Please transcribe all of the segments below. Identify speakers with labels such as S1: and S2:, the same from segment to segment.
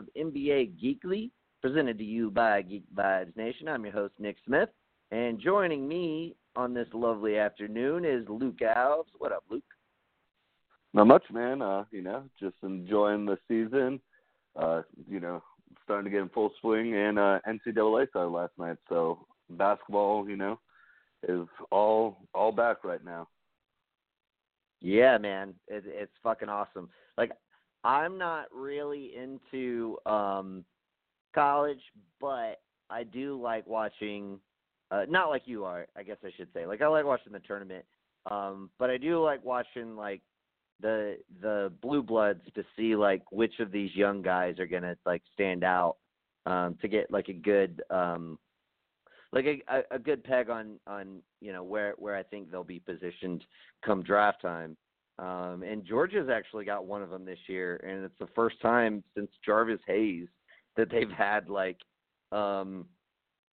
S1: of NBA Geekly, presented to you by Geek Vibes Nation. I'm your host, Nick Smith, and joining me on this lovely afternoon is Luke Alves. What up, Luke?
S2: Not much, man. Uh, you know, just enjoying the season. Uh, you know, starting to get in full swing, and uh, NCAA started last night, so basketball, you know, is all all back right now.
S1: Yeah, man, it, it's fucking awesome. Like, I'm not really into um college, but I do like watching. Uh, not like you are, I guess I should say. Like, I like watching the tournament, um, but I do like watching like the the blue bloods to see like which of these young guys are gonna like stand out um, to get like a good um, like a, a good peg on on you know where where I think they'll be positioned come draft time. Um, and Georgia's actually got one of them this year, and it's the first time since Jarvis Hayes that they've had like um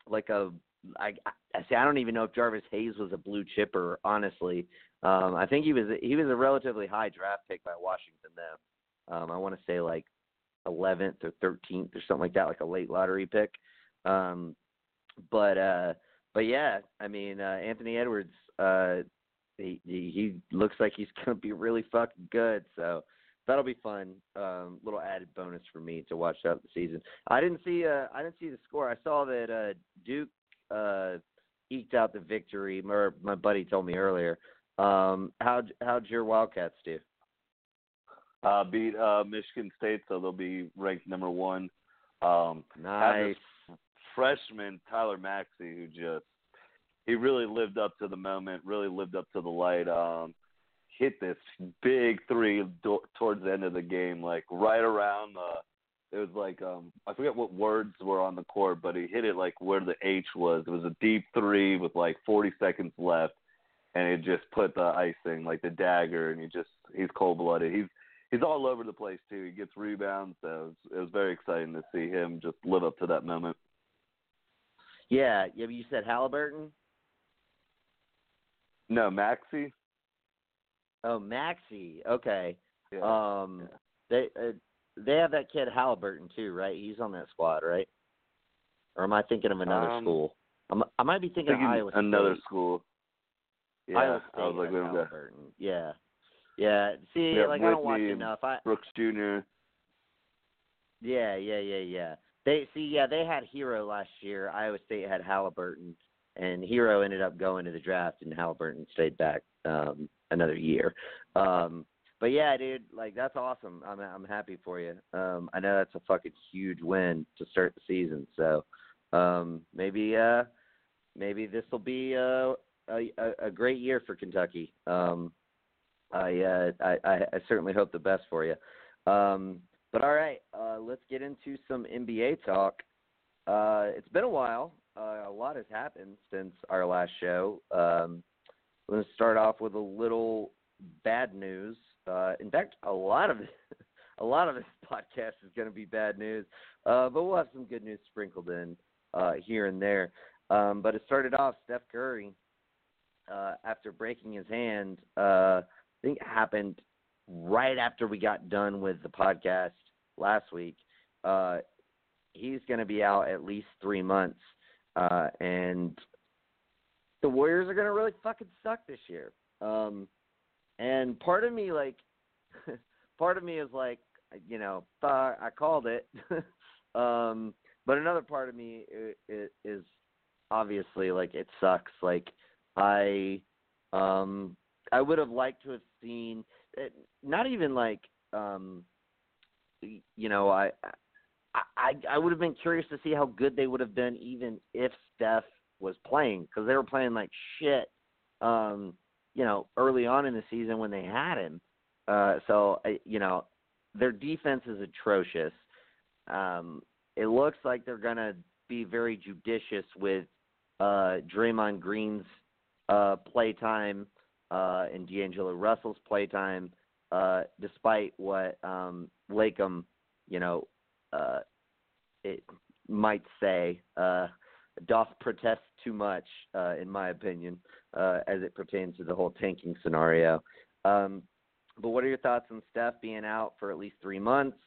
S1: like a I I see I don't even know if Jarvis Hayes was a blue chipper honestly. Um I think he was he was a relatively high draft pick by Washington though. Um I want to say like 11th or 13th or something like that like a late lottery pick. Um but uh but yeah, I mean uh Anthony Edwards uh he he looks like he's going to be really fucking good so that'll be fun. Um, little added bonus for me to watch out the season. I didn't see uh I didn't see the score. I saw that uh Duke uh eked out the victory. Or my buddy told me earlier. Um, how how'd your Wildcats do?
S2: Uh, beat uh, Michigan State, so they'll be ranked number one. Um,
S1: nice
S2: freshman Tyrese Maxey, who just he really lived up to the moment, really lived up to the light. Um, hit this big three do- towards the end of the game, like right around the. It was like um I forget what words were on the court, but he hit it like where the H was. It was a deep three with like 40 seconds left, and it just put the icing, like the dagger, and he just he's cold blooded. He's he's all over the place too. He gets rebounds, so it was, it was very exciting to see him just live up to that moment.
S1: Yeah, yeah. You said Halliburton.
S2: No, Maxey.
S1: Oh, Maxey. Okay.
S2: Yeah.
S1: Um,
S2: yeah.
S1: they uh, they have that kid Halliburton too, right? He's on that squad, right? Or am I thinking of another
S2: um,
S1: school? I'm, I might be thinking,
S2: thinking
S1: of Iowa State.
S2: Another school. Yeah,
S1: Iowa State
S2: I was like, don't got
S1: Halliburton. Yeah, yeah. See,
S2: Yeah,
S1: like I don't watch
S2: Whitney,
S1: enough. I
S2: Brooks Jr.
S1: yeah, yeah, yeah, yeah. They see, yeah, they had Hero last year. Iowa State had Halliburton, and Hero ended up going to the draft, and Halliburton stayed back um, another year. Um, but yeah, dude, like that's awesome. I'm I'm happy for you. Um, I know that's a fucking huge win to start the season. So um, maybe uh, maybe this will be uh, a, a a great year for Kentucky. Um, I, uh, I I I certainly hope the best for you. Um, but all right, uh, let's get into some NBA talk. Uh, it's been a while. Uh, a lot has happened since our last show. Um, I'm going to start off with a little bad news. Uh, in fact, a lot of a lot of this podcast is going to be bad news, uh, but we'll have some good news sprinkled in uh, here and there. Um, but it started off Steph Curry uh, after breaking his hand. Uh, I think it happened right after we got done with the podcast last week. He's going to be out at least three months, uh, and the Warriors are going to really fucking suck this year. Um, and part of me, like, part of me is like, you know, thought I called it. um, but another part of me is, is obviously like it sucks. Like I, um, I would have liked to have seen, it, not even like, um, you know, I, I, I would have been curious to see how good they would have been even if Steph was playing because they were playing like shit. Um, you know, early on in the season when they had him. Uh, so you know, their defense is atrocious. Um, it looks like they're gonna be very judicious with uh, Draymond Green's uh, playtime uh, and D'Angelo Russell's playtime, uh, despite what um, Lacob, you know, uh, it might say. Uh, doth protest too much, uh, in my opinion, uh, as it pertains to the whole tanking scenario. Um, but what are your thoughts on Steph being out for at least three months?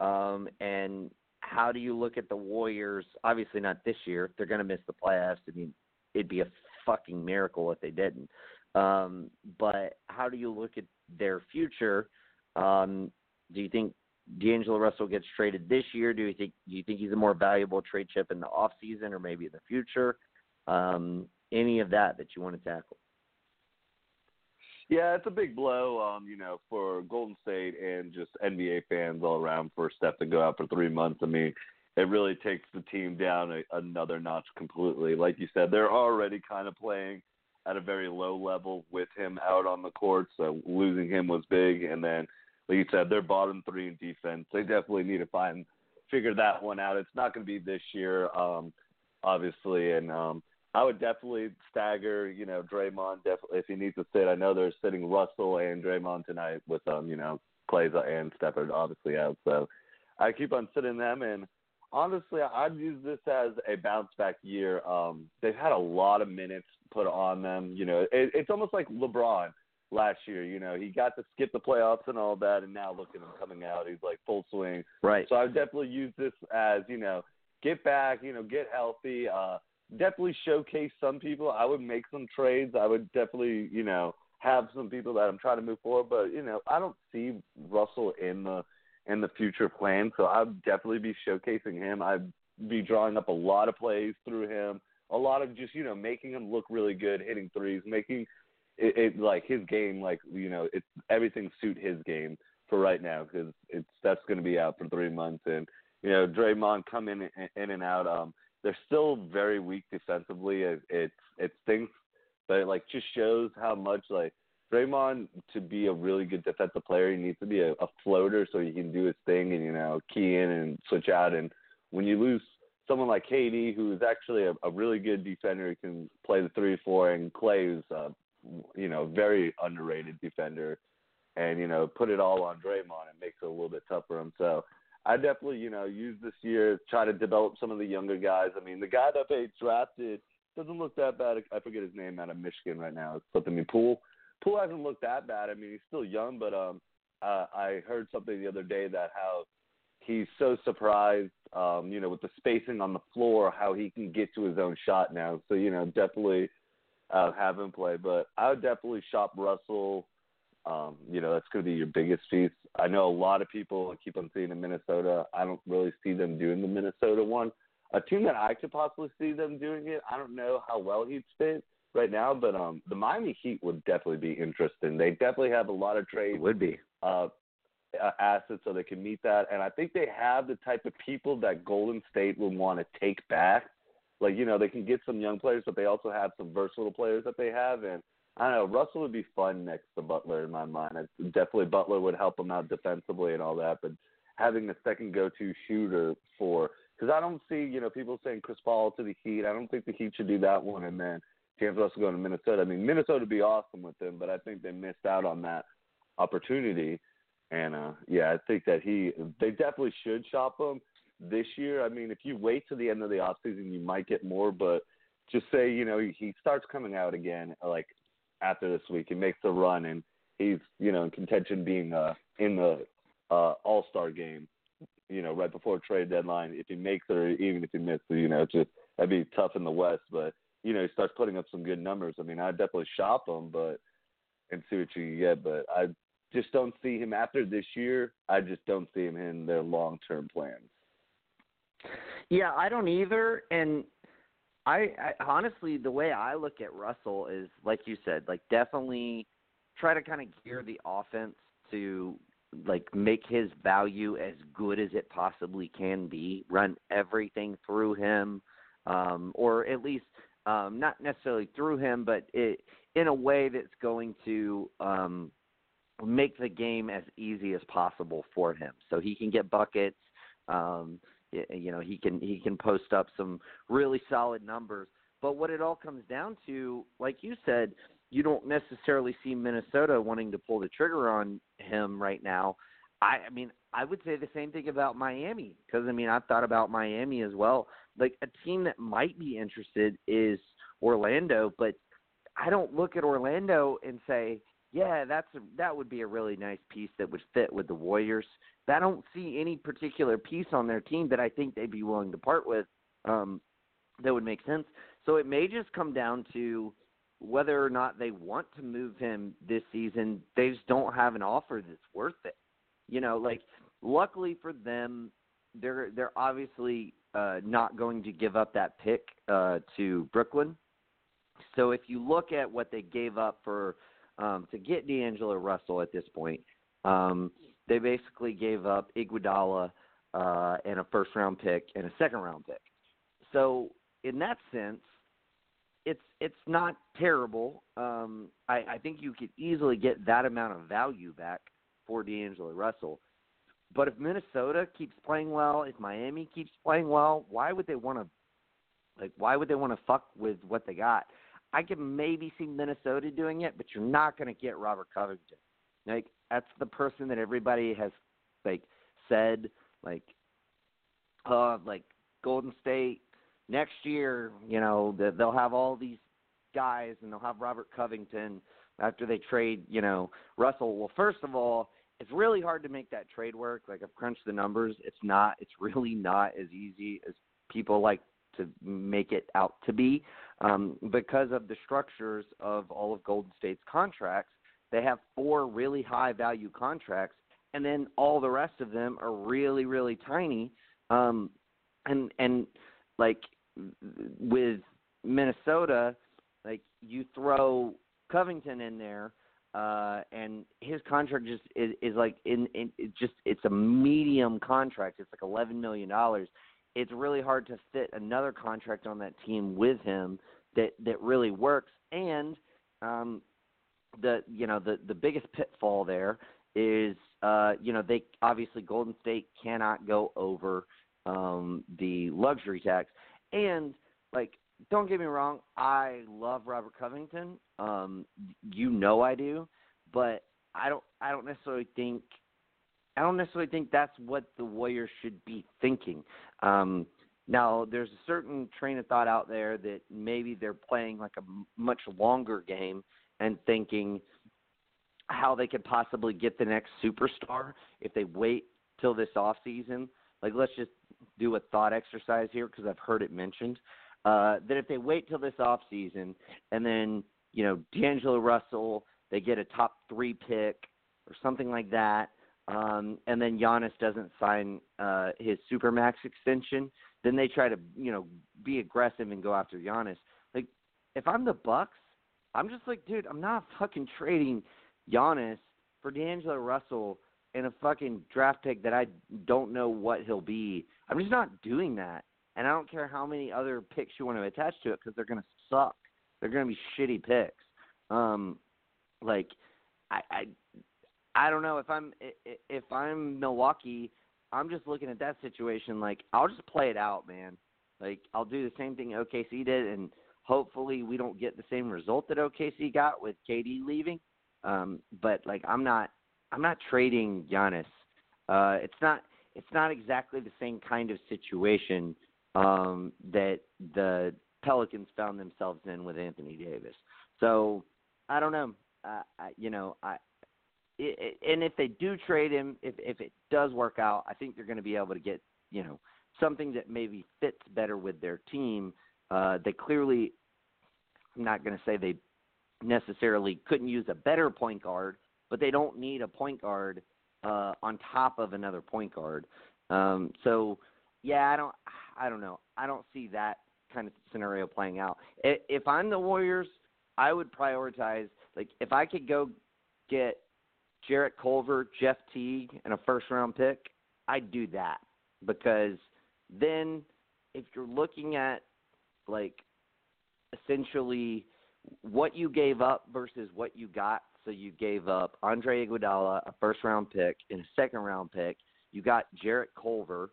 S1: Um, and how do you look at the Warriors? Obviously, not this year. They're going to miss the playoffs. I mean, it'd be a fucking miracle if they didn't. Um, but how do you look at their future? Um, do you think D'Angelo Russell gets traded this year? Do you think do you think he's a more valuable trade chip in the off season or maybe in the future? Um, any of that that you want to tackle?
S2: Yeah, it's a big blow, um, you know, for Golden State and just NBA fans all around for Steph to go out for three months. I mean, it really takes the team down a, another notch completely. Like you said, they're already kind of playing at a very low level with him out on the court, so losing him was big. And then, like you said, they're bottom three in defense. They definitely need to find figure that one out. It's not going to be this year, um, obviously, and um, I would definitely stagger, you know, Draymond definitely if he needs to sit. I know they're sitting Russell and Draymond tonight with um, you know, Clay's and Stepper obviously out. So I keep on sitting them and honestly I'd use this as a bounce back year. Um they've had a lot of minutes put on them. You know, it, it's almost like LeBron last year, you know, he got to skip the playoffs and all that and now look at him coming out. He's like full swing.
S1: Right.
S2: So I would definitely use this as, you know, get back, you know, get healthy, uh definitely showcase some people. I would make some trades. I would definitely, you know, have some people that I'm trying to move forward. But you know, I don't see Russell in the in the future plan, so I'd definitely be showcasing him. I'd be drawing up a lot of plays through him, a lot of just you know making him look really good, hitting threes, making it, it like his game, like you know, it's everything suit his game for right now because it's that's going to be out for three months and you know Draymond come in in and out. Um, they're still very weak defensively. It it, it stinks, but it like just shows how much like Draymond to be a really good defensive player, he needs to be a, a floater so he can do his thing and you know key in and switch out. And when you lose someone like KD, who is actually a, a really good defender, he can play the three four, and Clay uh, you know very underrated defender, and you know put it all on Draymond, it makes it a little bit tough for him. So I definitely, you know, use this year try to develop some of the younger guys. I mean, the guy that they drafted doesn't look that bad. I forget his name out of Michigan right now. It's something me. Pool. Poole hasn't looked that bad. I mean, he's still young, but um, uh, I heard something the other day that how he's so surprised, um, you know, with the spacing on the floor, how he can get to his own shot now. So you know, definitely uh, have him play. But I would definitely shop Russell um, you know, that's going to be your biggest piece. I know a lot of people keep on seeing in Minnesota. I don't really see them doing the Minnesota one. A team that I could possibly see them doing it, I don't know how well he'd fit right now, but um, the Miami Heat would definitely be interesting. They definitely have a lot of trades.
S1: Would be.
S2: Uh, uh, assets so they can meet that, and I think they have the type of people that Golden State would want to take back. Like you know, they can get some young players, but they also have some versatile players that they have, and I don't know. Russell would be fun next to Butler in my mind. I, definitely Butler would help him out defensively and all that, but having a second go-to shooter for because I don't see you know people saying Chris Paul to the Heat. I don't think the Heat should do that one, and then James Russell going to Minnesota. I mean, Minnesota would be awesome with him, but I think they missed out on that opportunity. And uh yeah, I think that he they definitely should shop him this year. I mean, if you wait to the end of the offseason, you might get more, but just say you know he, starts coming out again like after this week. He makes a run and he's you know in contention being uh in the uh All Star game. You know, right before trade deadline. If he makes it or even if he misses, you know, just that'd be tough in the West. But you know, he starts putting up some good numbers. I mean, I'd definitely shop him, but and see what you can get. But I just don't see him after this year. I just don't see him in their long term plans.
S1: Yeah, I don't either. And I, I honestly, the way I look at Russell is like you said, like definitely try to kind of gear the offense to like make his value as good as it possibly can be. Run everything through him, um, or at least um, not necessarily through him, but it, in a way that's going to um, make the game as easy as possible for him, so he can get buckets. Um, you know he can he can post up some really solid numbers. But what it all comes down to like you said you don't necessarily see Minnesota wanting to pull the trigger on him right now. I i mean i would say the same thing about Miami because i mean I've thought about Miami as well. Like a team that might be interested is Orlando but I don't look at Orlando and say yeah, that's that would be a really nice piece that would fit with the Warriors. I don't see any particular piece on their team that I think they'd be willing to part with. Um, that would make sense. So it may just come down to whether or not they want to move him this season. They just don't have an offer that's worth it. You know, like luckily for them, they're they're obviously uh, not going to give up that pick uh, to Brooklyn. So if you look at what they gave up for um, to get D'Angelo Russell at this point, um, they basically gave up Iguodala uh, and a first round pick and a second round pick. So in that sense, it's it's not terrible. Um, I, I think you could easily get that amount of value back for D'Angelo Russell. But if Minnesota keeps playing well, if Miami keeps playing well, why would they want to like why would they want to fuck with what they got? I can maybe see Minnesota doing it, but you're not going to get Robert Covington. Like that's the person that everybody has like said like uh like Golden State next year, you know, they'll have all these guys and they'll have Robert Covington after they trade, you know, Russell. Well, first of all, it's really hard to make that trade work. Like I've crunched the numbers. It's not. It's really not as easy as people like to make it out to be um, because of the structures of all of Golden State's contracts. They have four really high value contracts, and then all the rest of them are really, really tiny. Um, and and like with Minnesota, like you throw Covington in there, uh, and his contract just is, is like in, in it just it's a medium contract. It's like eleven million dollars. It's really hard to fit another contract on that team with him that that really works. And um, the you know the the biggest pitfall there is uh, you know they obviously Golden State cannot go over um, the luxury tax. And like, don't get me wrong, I love Robert Covington. Um, you know I do, but I don't. I don't necessarily think. I don't necessarily think that's what the Warriors should be thinking. Um, now, there's a certain train of thought out there that maybe they're playing like a much longer game and thinking how they could possibly get the next superstar if they wait till this off season. Like, let's just do a thought exercise here because I've heard it mentioned uh, that if they wait till this off season and then you know D'Angelo Russell, they get a top three pick or something like that, um, and then Giannis doesn't sign uh, his supermax extension, then they try to you know be aggressive and go after Giannis. Like if I'm the Bucks, I'm just like, dude, I'm not fucking trading Giannis for D'Angelo Russell and a fucking draft pick that I don't know what he'll be. I'm just not doing that. And I don't care how many other picks you want to attach to it because they're to suck. They're to be shitty picks. Um, like I, I, I don't know if I'm if I'm Milwaukee, I'm just looking at that situation like I'll just play it out, man. Like I'll do the same thing OKC did, and hopefully we don't get the same result that OKC got with KD leaving. Um, but like I'm not I'm not trading Giannis. Uh, it's not it's not exactly the same kind of situation um, that the Pelicans found themselves in with Anthony Davis. So I don't know. Uh, I, you know, I and if they do trade him, if if it does work out, I think they're going to be able to get you know something that maybe fits better with their team. Uh, they clearly, I'm not going to say they necessarily couldn't use a better point guard, but they don't need a point guard uh, on top of another point guard. Um, so, yeah, I don't, I don't know. I don't see that kind of scenario playing out. If I'm the Warriors, I would prioritize like if I could go get Jarrett Culver, Jeff Teague, and a first round pick, I'd do that because then if you're looking at like essentially what you gave up versus what you got so you gave up Andre Iguodala, a first round pick, and a second round pick. You got Jarrett Culver.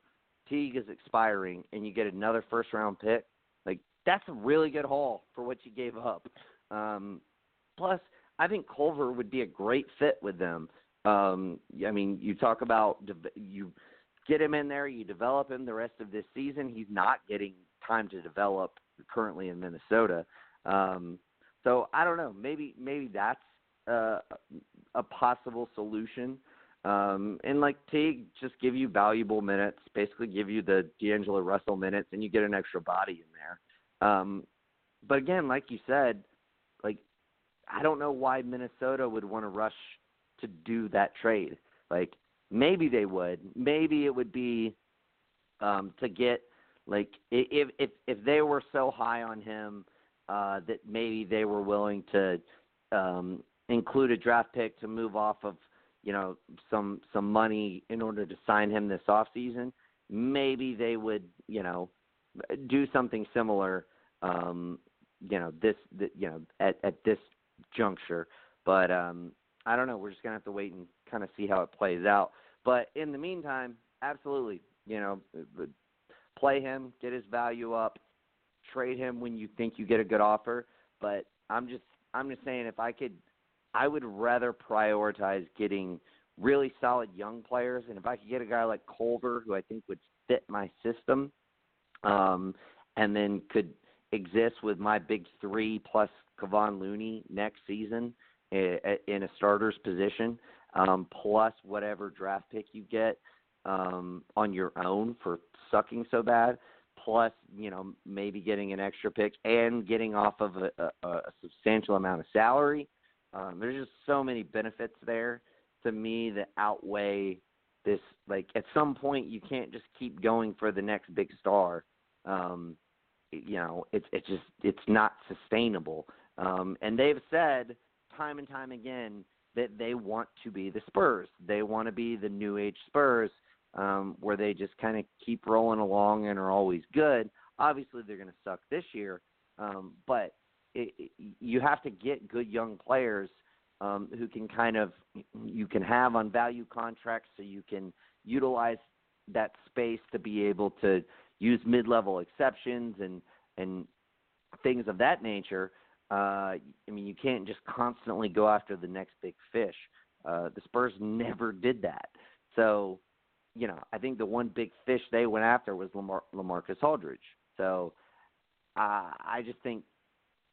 S1: Teague is expiring, and you get another first round pick. Like that's a really good haul for what you gave up. Um, plus, I think Culver would be a great fit with them. Um, I mean, you talk about you get him in there, you develop him the rest of this season. He's not getting time to develop currently in Minnesota. Um, so I don't know. Maybe maybe that's uh, a possible solution. Um, and like Teague just give you valuable minutes, basically give you the D'Angelo Russell minutes, and you get an extra body in there. Um, but again, like you said, I don't know why Minnesota would want to rush to do that trade. Like maybe they would, maybe it would be um, to get like if if if they were so high on him uh, that maybe they were willing to um, include a draft pick to move off of you know some some money in order to sign him this off season. Maybe they would you know do something similar. Um, you know this, the, you know at at this juncture, but um, I don't know. We're just gonna have to wait and kind of see how it plays out. But in the meantime, absolutely, you know, play him, get his value up, trade him when you think you get a good offer. But I'm just I'm just saying if I could I would rather prioritize getting really solid young players and if I could get a guy like Culver who I think would fit my system, um, and then could exist with my big three plus Kevon Looney next season in a starter's position, um, plus whatever draft pick you get um, on your own for sucking so bad, plus you know maybe getting an extra pick and getting off of a, a, a substantial amount of salary. Um, there's just so many benefits there to me that outweigh this. Like at some point, you can't just keep going for the next big star. Um, you know, it's it's just it's not sustainable. Um, and they've said time and time again that they want to be the Spurs. They want to be the new age Spurs um, where they just kind of keep rolling along and are always good. Obviously, they're going to suck this year, um, but it, it, you have to get good young players um, who can kind of you can have on value contracts, so you can utilize that space to be able to use mid-level exceptions and and things of that nature. Uh, I mean, you can't just constantly go after the next big fish. Uh, the Spurs never did that. So you know, I think the one big fish they went after was Lamar, LaMarcus Aldridge. So uh, I just think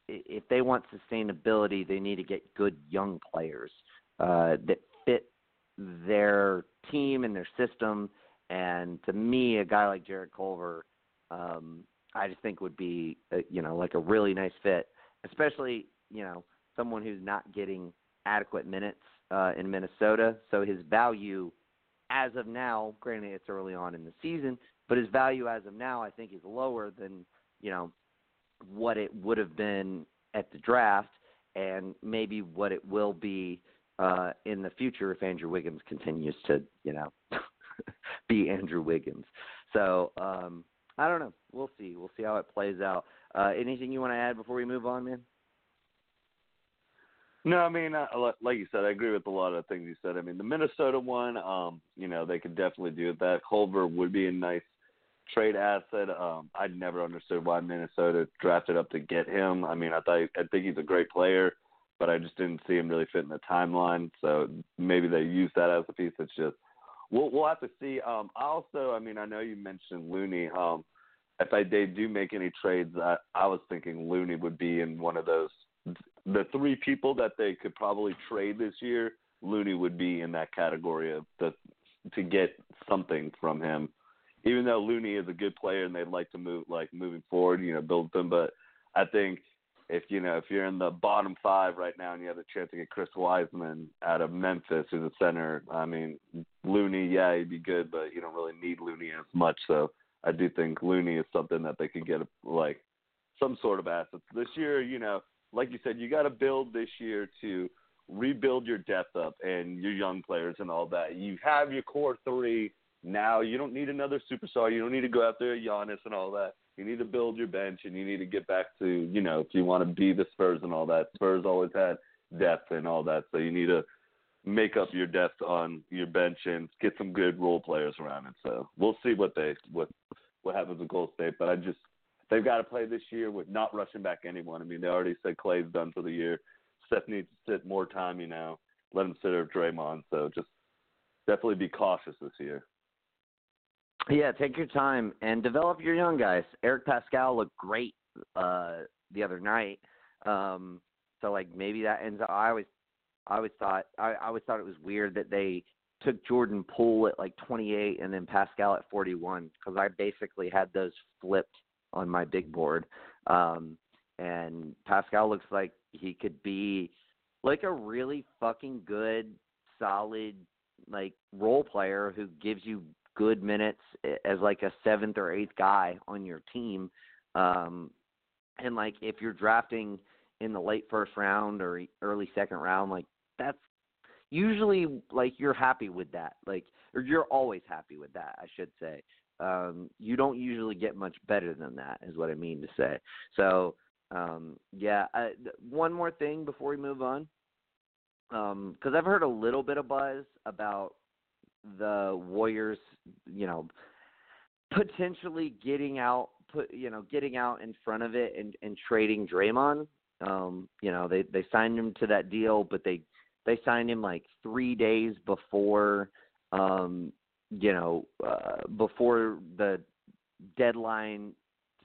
S1: if they want sustainability, they need to get good young players uh, that fit their team and their system. And to me, a guy like Jarrett Culver, um, I just think would be, a, you know, like a really nice fit, especially you know someone who's not getting adequate minutes uh, in Minnesota. So his value as of now, granted it's early on in the season, but his value as of now I think is lower than, you know, what it would have been at the draft and maybe what it will be uh in the future if Andrew Wiggins continues to, you know, be Andrew Wiggins. So, um I don't know. We'll see. We'll see how it plays out. Uh anything you want to add before we move on, man?
S2: No, I mean, uh, like you said, I agree with a lot of the things you said. I mean, the Minnesota one, um, you know, they could definitely do. That Culver would be a nice trade asset. Um, I never understood why Minnesota drafted up to get him. I mean, I thought I think he's a great player, but I just didn't see him really fit in the timeline. So maybe they use that as a piece. It's just we'll we'll have to see. Um, also, I mean, I know you mentioned Looney. Um, if I, they do make any trades, I, I was thinking Looney would be in one of those the three people that they could probably trade this year, Looney would be in that category of the to get something from him. Even though Looney is a good player and they'd like to move like moving forward, you know, build them, but I think if you know if you're in the bottom five right now and you have the chance to get Chris Wiseman out of Memphis who's a center, I mean Looney, yeah, he'd be good, but you don't really need Looney as much. So I do think Looney is something that they could get like some sort of assets this year. You know, like you said, you got to build this year to rebuild your depth up and your young players and all that. You have your core three now. You don't need another superstar. You don't need to go out there Giannis and all that. You need to build your bench and you need to get back to you know if you want to be the Spurs and all that. Spurs always had depth and all that, so you need to make up your depth on your bench and get some good role players around it. So we'll see what they what what happens with Gold State, but I just they've got to play this year with not rushing back anyone. I mean, they already said Clay's done for the year. Steph needs to sit more time, you know, let him sit over Draymond. So just definitely be cautious this year.
S1: Yeah, take your time and develop your young guys. Eric Paschall looked great uh the other night. Um so like maybe that ends up I always I always thought I, I always thought it was weird that they took Jordan Poole at like 28 and then Paschall at 41 because I basically had those flipped on my big board. Um, and Paschall looks like he could be like a really fucking good, solid like role player who gives you good minutes as like a seventh or eighth guy on your team. Um, and like if you're drafting in the late first round or early second round, like that's usually like you're happy with that. Like or you're always happy with that, I should say. Um, you don't usually get much better than that, is what I mean to say. So, um, yeah. I, one more thing before we move on, um, I've heard a little bit of buzz about the Warriors, you know, potentially getting out, put you know, getting out in front of it and, and trading Draymond. Um, you know, they they signed him to that deal, but they they signed him like three days before, um, you know, uh, before the deadline,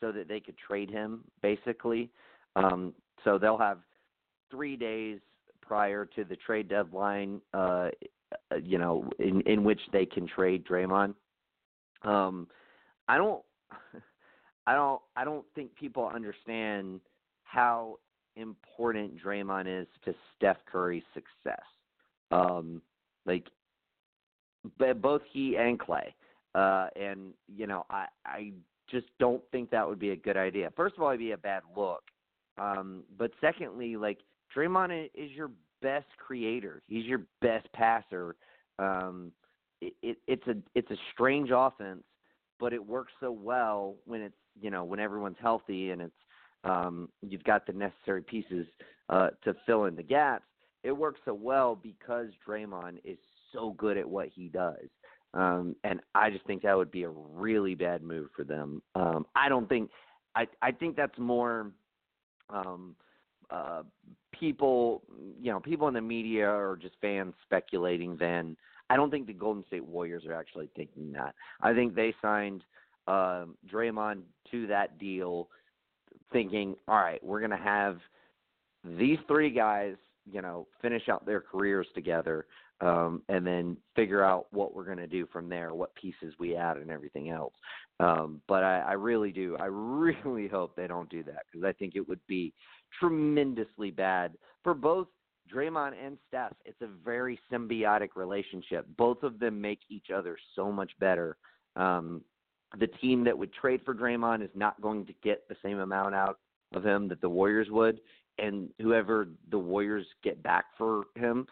S1: so that they could trade him basically. Um, so they'll have three days prior to the trade deadline, uh, you know, in in which they can trade Draymond. Um, I don't, I don't, I don't think people understand how important Draymond is to Steph Curry's success. Um, like, both he and Clay. Uh, and you know, I I just don't think that would be a good idea. First of all, it'd be a bad look. Um, but secondly, like Draymond is your best creator. He's your best passer. Um, it, it, it's a it's a strange offense, but it works so well when it's you know when everyone's healthy and it's um, you've got the necessary pieces uh, to fill in the gaps. It works so well because Draymond is so good at what he does. Um, and I just think that would be a really bad move for them. Um, I don't think I I think that's more um, uh, people you know people in the media or just fans speculating than I don't think the Golden State Warriors are actually thinking that. I think they signed um, Draymond to that deal thinking, all right, we're going to have these three guys, you know, finish out their careers together, um, and then figure out what we're going to do from there, what pieces we add, and everything else. Um, but I, I really do, I really hope they don't do that because I think it would be tremendously bad for both Draymond and Steph. It's a very symbiotic relationship. Both of them make each other so much better. Um, the team that would trade for Draymond is not going to get the same amount out of him that the Warriors would, and whoever the Warriors get back for him,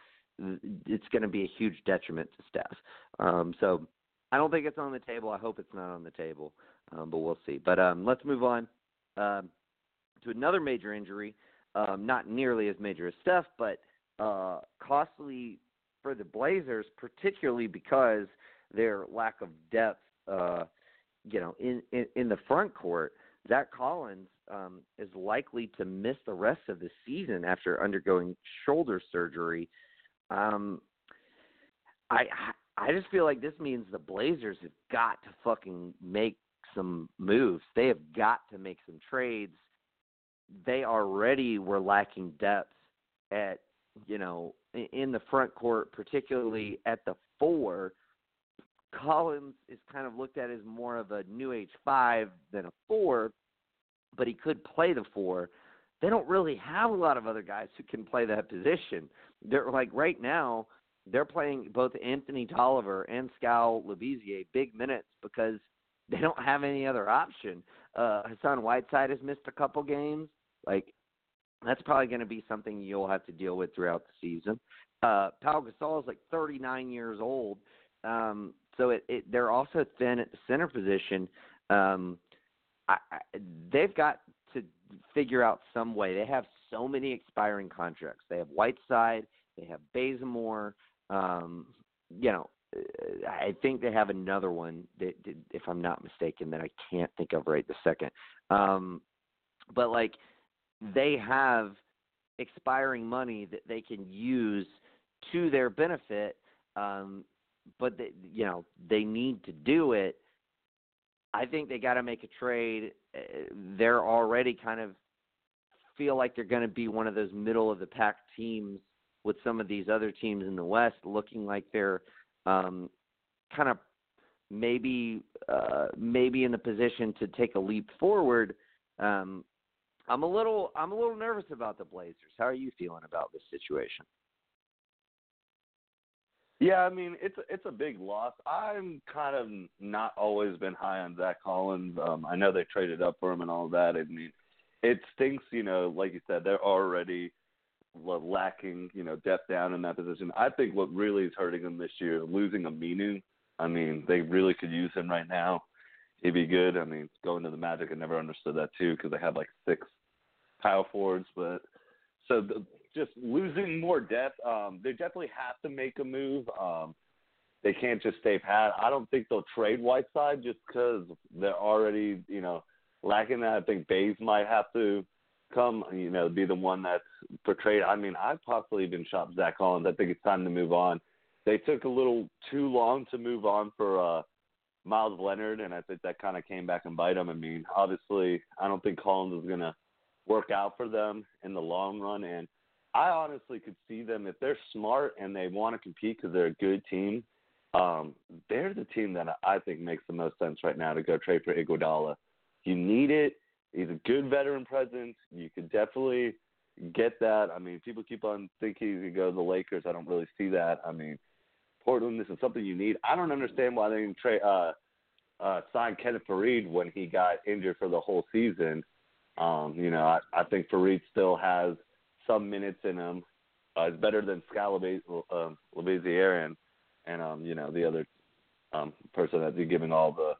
S1: it's going to be a huge detriment to Steph. Um, so I don't think it's on the table. I hope it's not on the table, um, but we'll see. But um, let's move on um, to another major injury, um, not nearly as major as Steph, but uh, costly for the Blazers, particularly because their lack of depth. Uh, you know, in, in, in the front court, Zach Collins um, is likely to miss the rest of the season after undergoing shoulder surgery. Um, I I just feel like this means the Blazers have got to fucking make some moves. They have got to make some trades. They already were lacking depth at you know in the front court, particularly at the four. Collins is kind of looked at as more of a new age five than a four, but he could play the four. They don't really have a lot of other guys who can play that position. They're like right now, they're playing both Anthony Tolliver and Skal Labissiere big minutes because they don't have any other option. Uh, Hassan Whiteside has missed a couple games. Like that's probably going to be something you'll have to deal with throughout the season. Uh, Pau Gasol is like 39 years old. Um, so it, it they're also thin at the center position. Um, I, I, they've got to figure out some way. They have so many expiring contracts. They have Whiteside, they have Bazemore. Um, you know, I think they have another one that, if I'm not mistaken, that I can't think of right this second. Um, but like, they have expiring money that they can use to their benefit um, but they, you know they need to do it. I think they got to make a trade. Uh, they're already kind of feel like they're going to be one of those middle of the pack teams with some of these other teams in the West looking like they're um, kind of maybe uh, maybe in the position to take a leap forward. Um, I'm a little I'm a little nervous about the Blazers. How are you feeling about this situation?
S2: Yeah, I mean it's it's a big loss. I'm kind of not always been high on Zach Collins. Um, I know they traded up for him and all that. I mean, it stinks. You know, like you said, they're already lacking, you know, depth down in that position. I think what really is hurting them this year losing Aminu. I mean, they really could use him right now. He'd be good. I mean, going to the Magic, I never understood that too because they had like six power forwards. But so the, just losing more depth, um, they definitely have to make a move. Um, they can't just stay pat. I don't think they'll trade Whiteside just because they're already, you know, lacking that. I think Baze might have to come, you know, be the one that's portrayed. I mean, I've possibly even shopped Zach Collins. I think it's time to move on. They took a little too long to move on for uh Meyers Leonard, and I think that kind of came back and bite them. I mean, obviously, I don't think Collins is going to work out for them in the long run, and I honestly could see them if they're smart and they want to compete because they're a good team. Um, they're the team that I think makes the most sense right now to go trade for Iguodala. You need it. He's a good veteran presence. You could definitely get that. I mean, people keep on thinking going to go to the Lakers. I don't really see that. I mean, Portland, this is something you need. I don't understand why they didn't trade uh, uh, sign Kenneth Faried when he got injured for the whole season. Um, you know, I, I think Faried still has some minutes in him. Uh, it's better than Skal Labissiere, uh, and and um, you know the other um, person that they're giving all the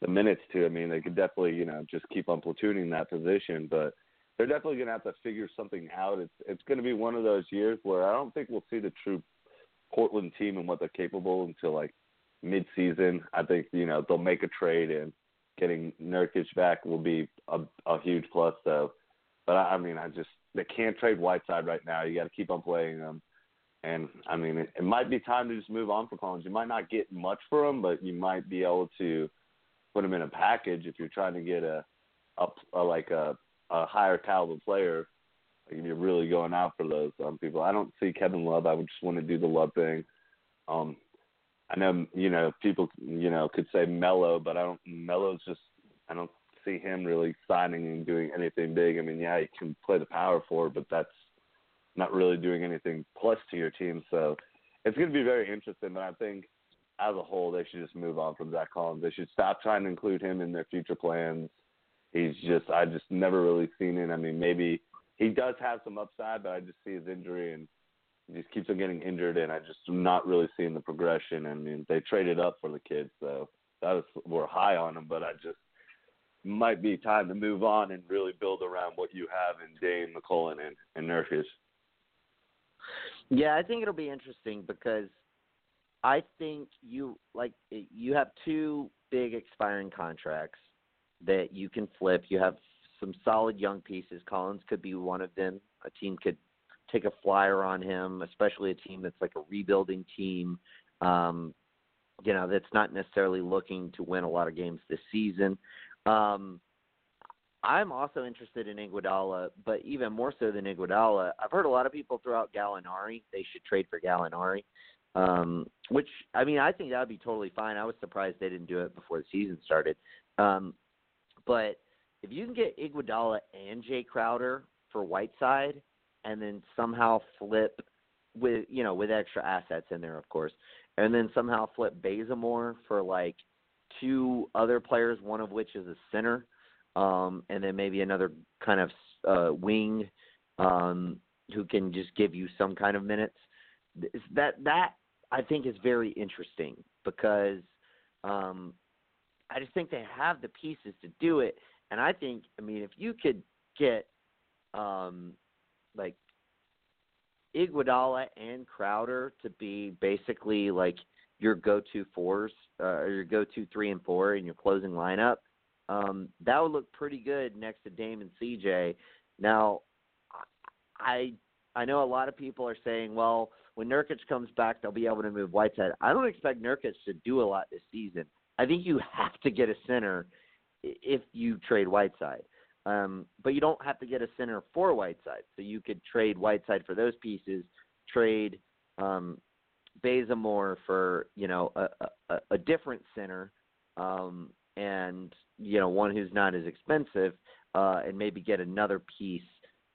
S2: the minutes to. I mean, they could definitely, you know, just keep on platooning that position, but they're definitely going to have to figure something out. It's it's going to be one of those years where I don't think we'll see the true Portland team and what they're capable until like mid-season. I think you know they'll make a trade and getting Nurkic back will be a, a huge plus. So, but I, I mean, I just they can't trade Whiteside right now. You got to keep on playing them. And I mean, it, it might be time to just move on for Collins. You might not get much for him, but you might be able to put him in a package if you're trying to get a, a, a like a, a higher caliber player. Like if you're really going out for those um, people, I don't see Kevin Love. I would just want to do the Love thing. Um, I know you know people you know could say Melo, but I don't. Melo's just I don't see him really signing and doing anything big. I mean, yeah, he can play the power forward, but that's not really doing anything plus to your team. So it's going to be very interesting. But I think as a whole, they should just move on from Zach Collins. They should stop trying to include him in their future plans. He's just, I just never really seen it. I mean, maybe he does have some upside, but I just see his injury and he just keeps on getting injured, and I just am not really seeing the progression. I mean, they traded up for the kid, so that was we're high on him, but I just might be time to move on and really build around what you have in Dame McCollum, and, and Nurkic.
S1: Yeah, I think it'll be interesting because I think you like you have two big expiring contracts that you can flip. You have some solid young pieces. Collins could be one of them. A team could take a flyer on him, especially a team that's like a rebuilding team. Um, you know, that's not necessarily looking to win a lot of games this season. Um, I'm also interested in Iguodala, but even more so than Iguodala, I've heard a lot of people throw out Gallinari. They should trade for Gallinari. Um, which I mean, I think that would be totally fine. I was surprised they didn't do it before the season started. Um, but if you can get Iguodala and Jae Crowder for Whiteside, and then somehow flip with you know with extra assets in there, of course, and then somehow flip Bazemore for like two other players, one of which is a center, um, and then maybe another kind of uh, wing um, who can just give you some kind of minutes. That that I think is very interesting because um, I just think they have the pieces to do it. And I think, I mean, if you could get um, like Iguodala and Crowder to be basically like your go-to fours uh, or your go-to three and four in your closing lineup, um, that would look pretty good next to Dame and CJ. Now, I I know a lot of people are saying, well, when Nurkic comes back, they'll be able to move Whiteside. I don't expect Nurkic to do a lot this season. I think you have to get a center if you trade Whiteside. Um, but you don't have to get a center for Whiteside. So you could trade Whiteside for those pieces, trade um, Bazemore for you know a, a, a different center um, and you know one who's not as expensive uh, and maybe get another piece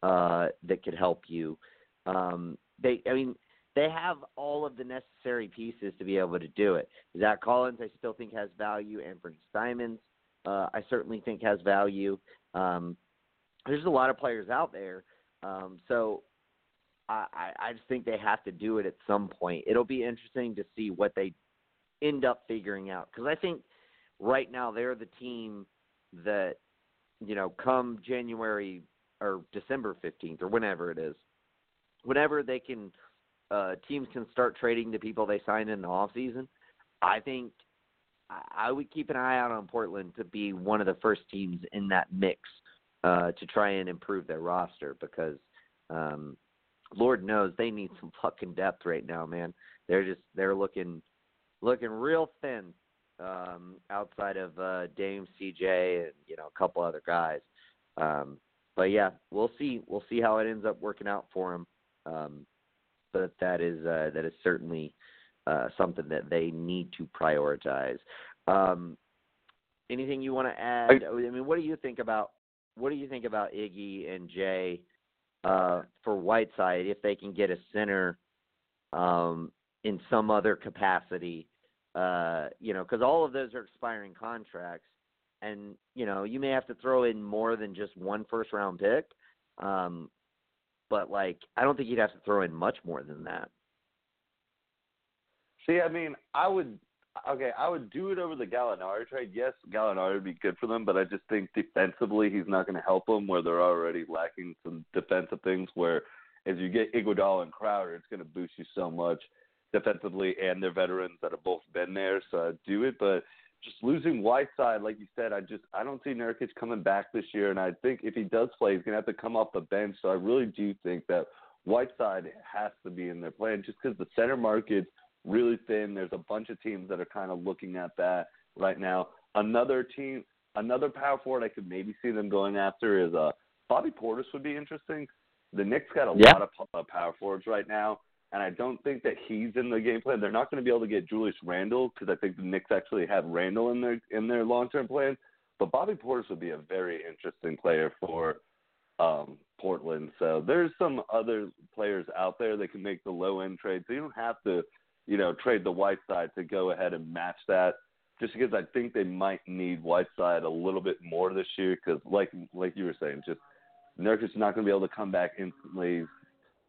S1: uh, that could help you. Um, they, I mean, they have all of the necessary pieces to be able to do it. Zach Collins, I still think has value. Anfernee Simons, uh, I certainly think has value. Um, there's a lot of players out there, um, so I, I just think they have to do it at some point. It'll be interesting to see what they end up figuring out because I think right now they're the team that you know come January or December 15th or whenever it is, whenever they can uh, teams can start trading the people they sign in the off season. I think I would keep an eye out on Portland to be one of the first teams in that mix uh, to try and improve their roster because um, Lord knows they need some fucking depth right now, man. They're just they're looking looking real thin um, outside of uh, Dame, CJ, and you know a couple other guys. Um, but yeah, we'll see. We'll see how it ends up working out for them. Um, but that is uh, that is certainly uh, something that they need to prioritize. Um, anything you want to add? I mean, what do you think about what do you think about Iggy and Jay uh, for Whiteside if they can get a center um, in some other capacity? Uh, you know, because all of those are expiring contracts, and you know you may have to throw in more than just one first round pick. Um, but like I don't think you'd have to throw in much more than that.
S2: See, I mean, I would okay, I would do it over the Gallinari trade. Yes, Gallinari would be good for them, but I just think defensively he's not going to help them where they're already lacking some defensive things. Where as you get Iguodala and Crowder, it's going to boost you so much defensively, and they're veterans that have both been there, so I'd do it. But just losing Whiteside, like you said, I just I don't see Nurkic coming back this year, and I think if he does play, he's gonna have to come off the bench. So I really do think that Whiteside has to be in their plan, just because the center market's really thin. There's a bunch of teams that are kind of looking at that right now. Another team, another power forward I could maybe see them going after is uh Bobby Portis would be interesting. The Knicks got a
S1: yeah.
S2: lot of uh, power forwards right now and I don't think that he's in the game plan. They're not going to be able to get Julius Randle because I think the Knicks actually have Randle in their in their long term plan. But Bobby Portis would be a very interesting player for um, Portland. So there's some other players out there that can make the low end trade. So you don't have to, you know, trade the Whiteside to go ahead and match that. Just because I think they might need Whiteside a little bit more this year, because like like you were saying, just Nurkic's not going to be able to come back instantly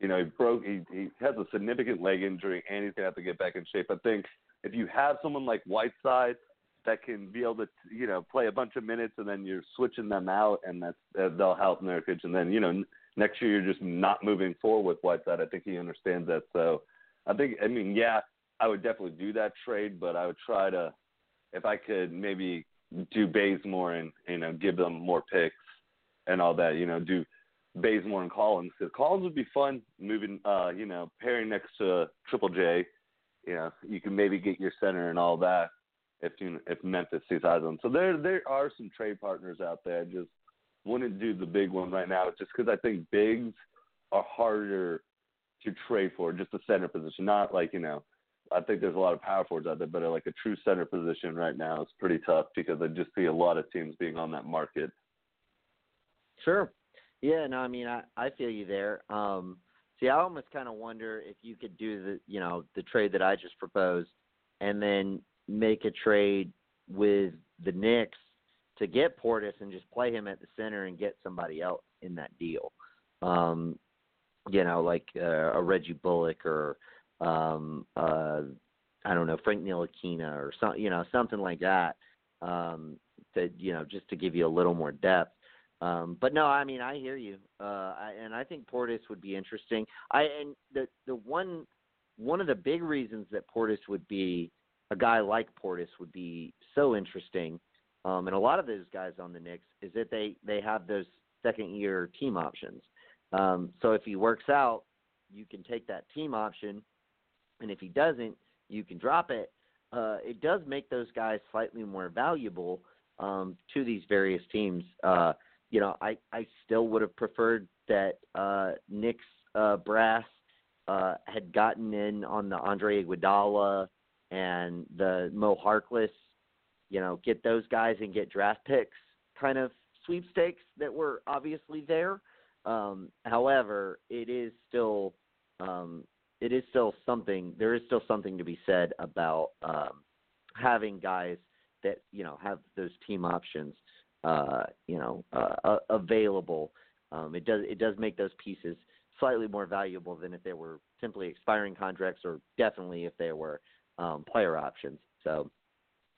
S2: you know, he broke. He he has a significant leg injury, and he's gonna have to get back in shape. I think if you have someone like Whiteside that can be able to, you know, play a bunch of minutes, and then you're switching them out, and that's they'll help Nurkic. And then you know, next year you're just not moving forward with Whiteside. I think he understands that. So I think, I mean, yeah, I would definitely do that trade, but I would try to, if I could, maybe do Bazemore and you know give them more picks and all that. You know, do Bazemore and Collins because Collins would be fun moving, uh, you know, pairing next to Triple J. You know, you can maybe get your center and all that if you if Memphis sees eyes on. So there there are some trade partners out there. I just wouldn't do the big one right now, just because I think bigs are harder to trade for, just a center position. Not like you know, I think there's a lot of power forwards out there, but like a true center position right now is pretty tough because I just see a lot of teams being on that market.
S1: Sure, yeah, no, I mean, I I feel you there. Um, see, I almost kind of wonder if you could do the, you know, the trade that I just proposed, and then make a trade with the Knicks to get Portis and just play him at the center and get somebody else in that deal. Um, you know, like uh, a Reggie Bullock or um, uh, I don't know Frank Ntilikina or some, you know, something like that. Um, to you know, just to give you a little more depth. Um, but no, I mean I hear you, uh, I, and I think Portis would be interesting. I and the the one one of the big reasons that Portis would be a guy like Portis would be so interesting, um, and a lot of those guys on the Knicks is that they they have those second year team options. Um, so if he works out, you can take that team option, and if he doesn't, you can drop it. Uh, it does make those guys slightly more valuable um, to these various teams. Uh, you know, I I still would have preferred that uh, Knicks uh, brass uh, had gotten in on the Andre Iguodala and the Mo Harkless, you know, get those guys and get draft picks kind of sweepstakes that were obviously there. Um, however, it is still um, it is still something. There is still something to be said about um, having guys that you know have those team options, uh, you know, uh, available. Um, it does it does make those pieces slightly more valuable than if they were simply expiring contracts, or definitely if they were um, player options. So,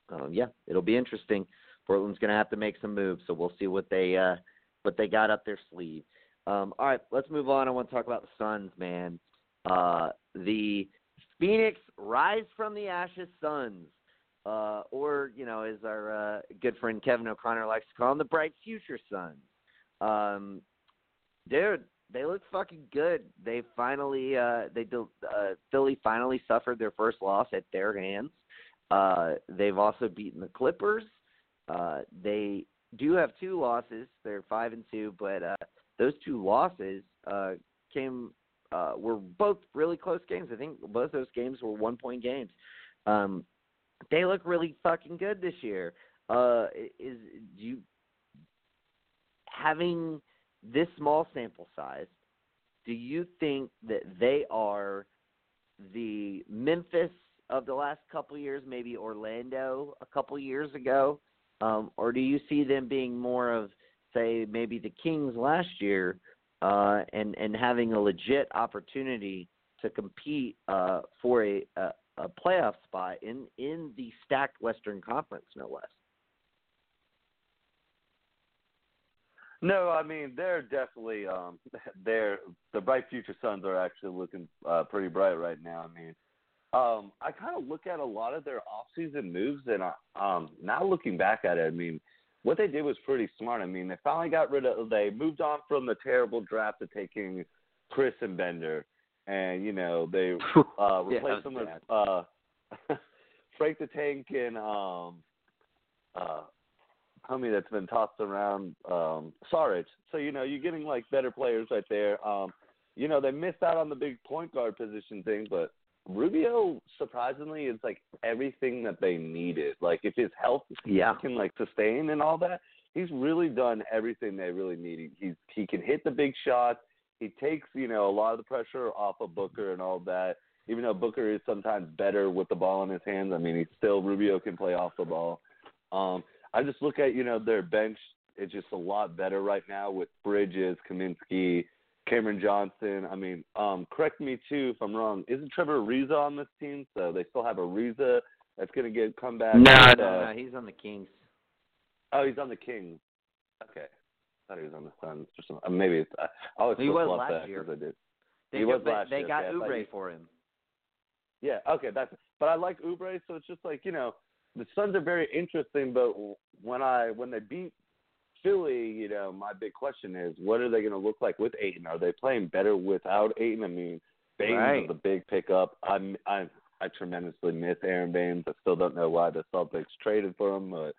S1: um, yeah, it'll be interesting. Portland's going to have to make some moves, so we'll see what they uh, what they got up their sleeve. Um, all right, let's move on. I want to talk about the Suns, man. Uh, the Phoenix Rise from the Ashes Suns, uh, or you know, as our uh, good friend Kevin O'Connor likes to call them, the Bright Future Suns. Um, dude, they look fucking good. They finally, uh, they uh, Philly finally suffered their first loss at their hands. Uh, they've also beaten the Clippers. Uh, they do have two losses. They're five and two, but uh, those two losses uh, came uh, were both really close games. I think both those games were one point games. Um, they look really fucking good this year. Uh, is you having this small sample size? Do you think that they are the Memphis of the last couple years, maybe Orlando a couple years ago, um, or do you see them being more of say maybe the Kings last year uh, and and having a legit opportunity to compete uh, for a, a a playoff spot in in the stacked Western Conference, no less.
S2: No, I mean they're definitely um they're the bright future Suns are actually looking uh pretty bright right now. I mean, um I kind of look at a lot of their off-season moves and I, um now looking back at it, I mean, what they did was pretty smart. I mean, they finally got rid of they moved on from the terrible draft of taking Chriss and Bender, and you know they uh, replaced
S1: yeah,
S2: them with uh, Frank the Tank and um, uh, homie that's been tossed around um, Saric. So you know you're getting like better players right there. Um, you know they missed out on the big point guard position thing, but Rubio surprisingly is like everything that they needed. Like if his health
S1: yeah.
S2: can like sustain and all that, he's really done everything they really needed. He's he can hit the big shots. He takes you know a lot of the pressure off of Booker and all that. Even though Booker is sometimes better with the ball in his hands, I mean, he still Rubio can play off the ball. Um, I just look at you know their bench. It's just a lot better right now with Bridges, Kaminsky, Cameron Johnson. I mean, um, correct me too if I'm wrong. Isn't Trevor Ariza on this team? So they still have Ariza that's going to get come back.
S1: No, no,
S2: uh,
S1: no. He's on the Kings.
S2: Oh, he's on the Kings. Okay, I thought he was on the Suns. Or something. Uh, maybe it's. I always
S1: He was last
S2: that
S1: year.
S2: I did.
S1: They
S2: He
S1: got,
S2: was last
S1: they
S2: year, They
S1: got
S2: okay,
S1: Oubre
S2: he-
S1: for him.
S2: Yeah, okay, that's. But I like Oubre, so it's just like you know, the Suns are very interesting. But when I when they beat Philly, you know, my big question is, what are they going to look like with Ayton? Are they playing better without Ayton? I mean, Baynes
S1: Right.
S2: is a big pickup. I'm I I tremendously miss Aron Baynes. I still don't know why the Celtics traded for him, but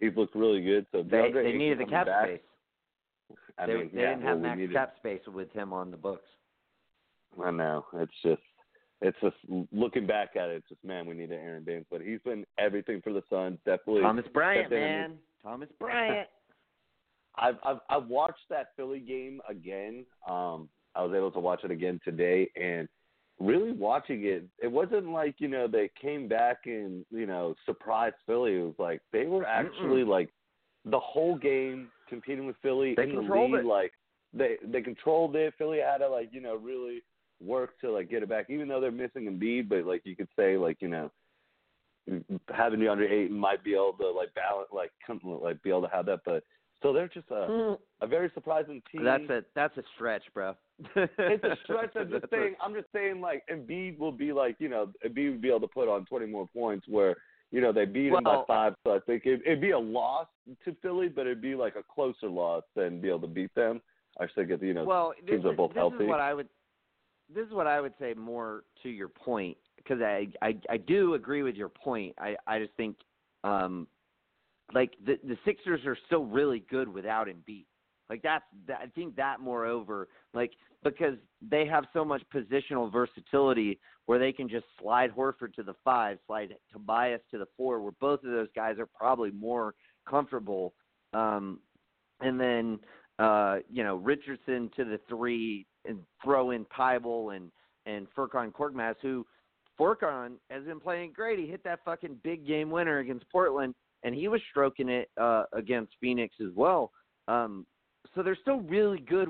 S2: he's looked really good. So
S1: They they needed the cap
S2: back,
S1: space.
S2: I
S1: they
S2: mean,
S1: they
S2: yeah,
S1: didn't have
S2: well, we
S1: max
S2: needed,
S1: cap space with him on the books.
S2: I know. It's just it's just looking back at it, it's just man, we need an Aron Baynes. But he's been everything for the Suns, definitely.
S1: Thomas Bryant, man. Thomas Bryant.
S2: I've I've I've watched that Philly game again. Um I was able to watch it again today and really watching it, it wasn't like, you know, they came back and, you know, surprised Philly. It was like they were actually like the whole game competing with Philly
S1: They
S2: in the lead,
S1: it.
S2: like they they controlled it. Philly had to like, you know, really work to like get it back, even though they're missing Embiid, but like you could say like, you know, having DeAndre Ayton might be able to like balance like come like be able to have that, but so they're just a a very surprising team.
S1: that's a that's a stretch, bro.
S2: it's a stretch. I'm just saying. I'm just saying. Like Embiid will be like you know Embiid would be able to put on 20 more points where you know they beat him by five. So I think it, it'd be a loss to Philly, but it'd be like a closer loss than be able to beat them. I just think it, you know
S1: well, this,
S2: teams are
S1: is,
S2: both
S1: this
S2: healthy.
S1: is what I would. This is what I would say more to your point because I, I I do agree with your point. I I just think um like the the Sixers are still really good without Embiid. Like that's that, I think that moreover, like because they have so much positional versatility where they can just slide Horford to the five, slide Tobias to the four, where both of those guys are probably more comfortable. Um, and then uh, you know Richardson to the three, and throw in Thybulle and and Furkan Korkmaz, who Furkan has been playing great. He hit that fucking big game winner against Portland, and he was stroking it uh, against Phoenix as well. Um, so they're still really good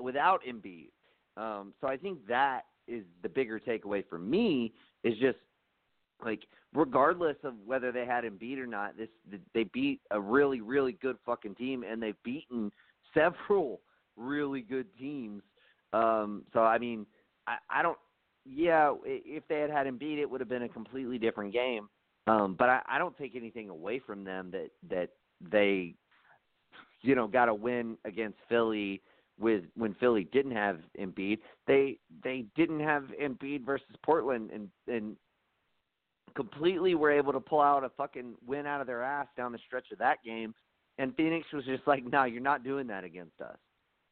S1: without Embiid. Um, so I think that is the bigger takeaway for me is just like regardless of whether they had Embiid or not, this they beat a really really good fucking team, and they've beaten several really good teams. Um, so I mean, I, I don't. Yeah, if they had had Embiid, it would have been a completely different game. Um, but I, I don't take anything away from them that that they, you know, got a win against Philly with when Philly didn't have Embiid. They they didn't have Embiid versus Portland and and completely were able to pull out a fucking win out of their ass down the stretch of that game. And Phoenix was just like, "No, you're not doing that against us."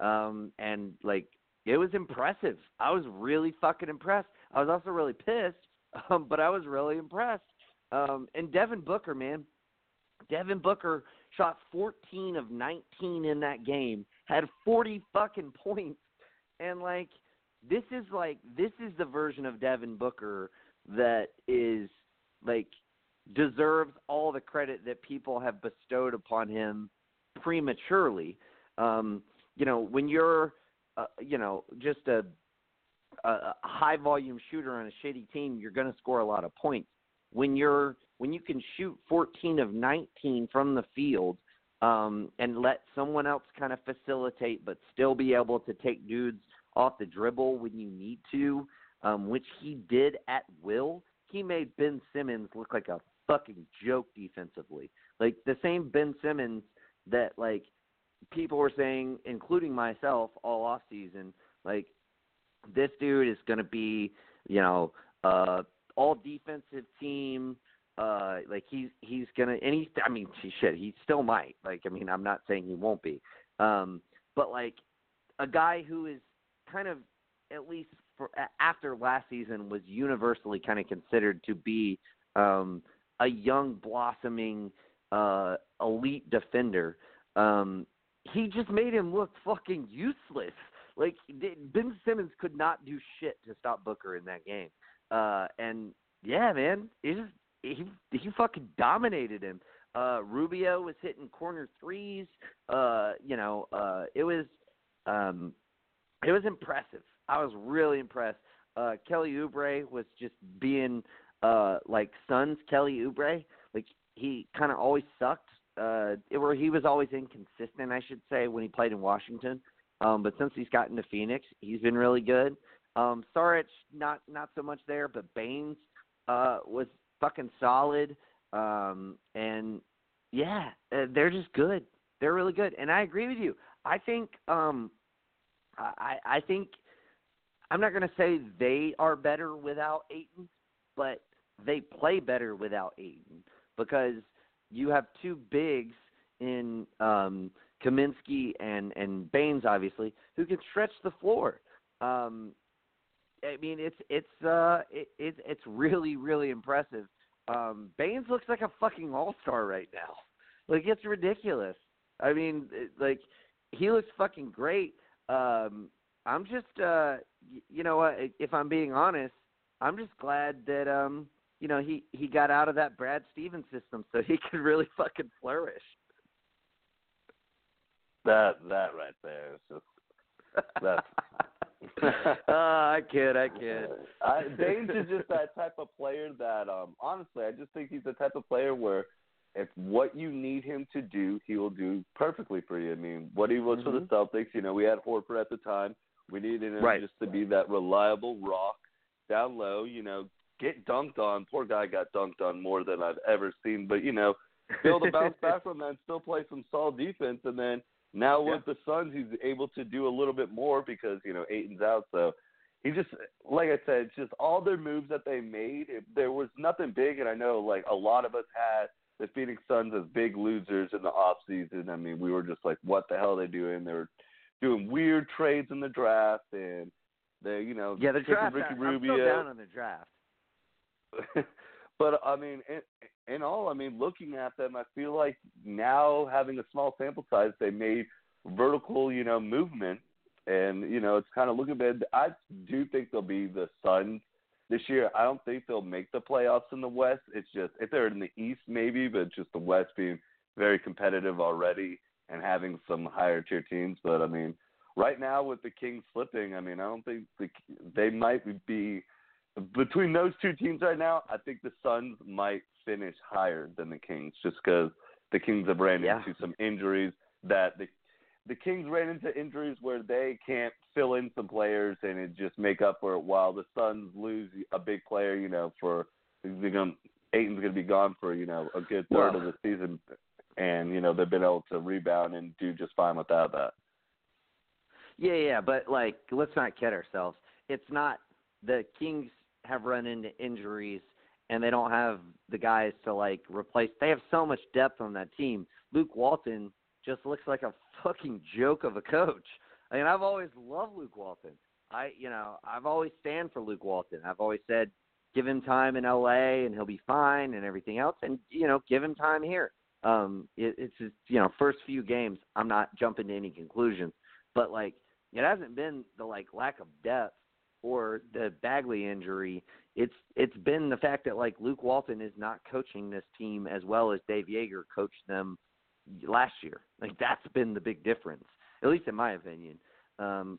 S1: Um, and like it was impressive. I was really fucking impressed. I was also really pissed, um, but I was really impressed. Um, and Devin Booker, man, Devin Booker shot 14 of 19 in that game, had 40 fucking points, and like this is like this is the version of Devin Booker that is like deserves all the credit that people have bestowed upon him prematurely. Um, you know, when you're uh, you know just a, a high volume shooter on a shitty team, you're going to score a lot of points. When you're when you can shoot 14 of 19 from the field um, and let someone else kind of facilitate, but still be able to take dudes off the dribble when you need to, um, which he did at will. He made Ben Simmons look like a fucking joke defensively. Like the same Ben Simmons that like people were saying, including myself, all off season, like this dude is going to be, you know, uh, all defensive team. Uh, like he's he's gonna, and he's, I mean, shit, he still might. Like, I mean, I'm not saying he won't be, um, but like a guy who is kind of at least for after last season was universally kind of considered to be um, a young blossoming uh, elite defender. Um, he just made him look fucking useless. Like Ben Simmons could not do shit to stop Booker in that game. Uh, and yeah, man, it just he he fucking dominated him. Uh, Rubio was hitting corner threes. Uh, you know, uh, it was um, it was impressive. I was really impressed. Uh, Kelly Oubre was just being uh, like Suns Kelly Oubre. Like he kind of always sucked. Uh, where he was always inconsistent, I should say, when he played in Washington. Um, but since he's gotten to Phoenix, he's been really good. Um, Saric, not not so much there, but Baynes uh, was fucking solid. Um, and yeah, uh, they're just good. They're really good. And I agree with you. I think um, I I think I'm not going to say they are better without Ayton, but they play better without Ayton because you have two bigs in um, Kaminsky and and Baynes, obviously, who can stretch the floor. Um, I mean, it's it's uh it, it it's really really impressive. Um, Baynes looks like a fucking all star right now. Like it's ridiculous. I mean, it, like he looks fucking great. Um, I'm just, uh, you know, what? if I'm being honest, I'm just glad that, um, you know, he he got out of that Brad Stevens system so he could really fucking flourish.
S2: That that right there is just that's.
S1: uh, I kid, I kid.
S2: I, Baynes is just that type of player that, um, honestly, I just think he's the type of player where if what you need him to do, he will do perfectly for you. I mean, what he was mm-hmm. for the mm-hmm. Celtics, you know, we had Horford at the time. We needed him
S1: right.
S2: just to be that reliable rock down low, you know, get dunked on. Poor guy got dunked on more than I've ever seen, but you know, be able to bounce back from that and still play some solid defense. And then now with yeah. the Suns, he's able to do a little bit more because you know Ayton's out. So he just, like I said, just all their moves that they made. It, there was nothing big, and I know like a lot of us had the Phoenix Suns as big losers in the off season. I mean, we were just like, what the hell are they doing? They were doing weird trades in the draft, and they, you know,
S1: yeah, the draft.
S2: Ricky
S1: I'm
S2: Rubio.
S1: still down on the draft.
S2: but I mean, in, in all, I mean, looking at them, I feel like now having a small sample size, they made vertical, you know, movement, and you know, it's kind of looking bad. I do think they'll be the Suns this year. I don't think they'll make the playoffs in the West. It's just if they're in the East, maybe, but just the West being very competitive already and having some higher tier teams. But I mean, right now with the Kings slipping, I mean, I don't think the, they might be between those two teams right now. I think the Suns might finish higher than the Kings just because the Kings have ran
S1: yeah.
S2: into some injuries that the the Kings ran into injuries where they can't fill in some players and it just make up for it. While the Suns lose a big player, you know, for they're Ayton's going to be gone for you know a good third
S1: well,
S2: of the season, and you know they've been able to rebound and do just fine without that.
S1: Yeah, yeah, but like, let's not kid ourselves. It's not the Kings have run into injuries and they don't have the guys to like replace. They have so much depth on that team. Luke Walton just looks like a fucking joke of a coach. I mean, I've always loved Luke Walton. I, you know, I've always stand for Luke Walton. I've always said, give him time in LA and he'll be fine and everything else, and you know, give him time here. Um, it, it's just, you know, first few games. I'm not jumping to any conclusions, but like, it hasn't been the like lack of depth or the Bagley injury. It's it's been the fact that like Luke Walton is not coaching this team as well as Dave Joerger coached them last year. Like that's been the big difference, at least in my opinion. Um,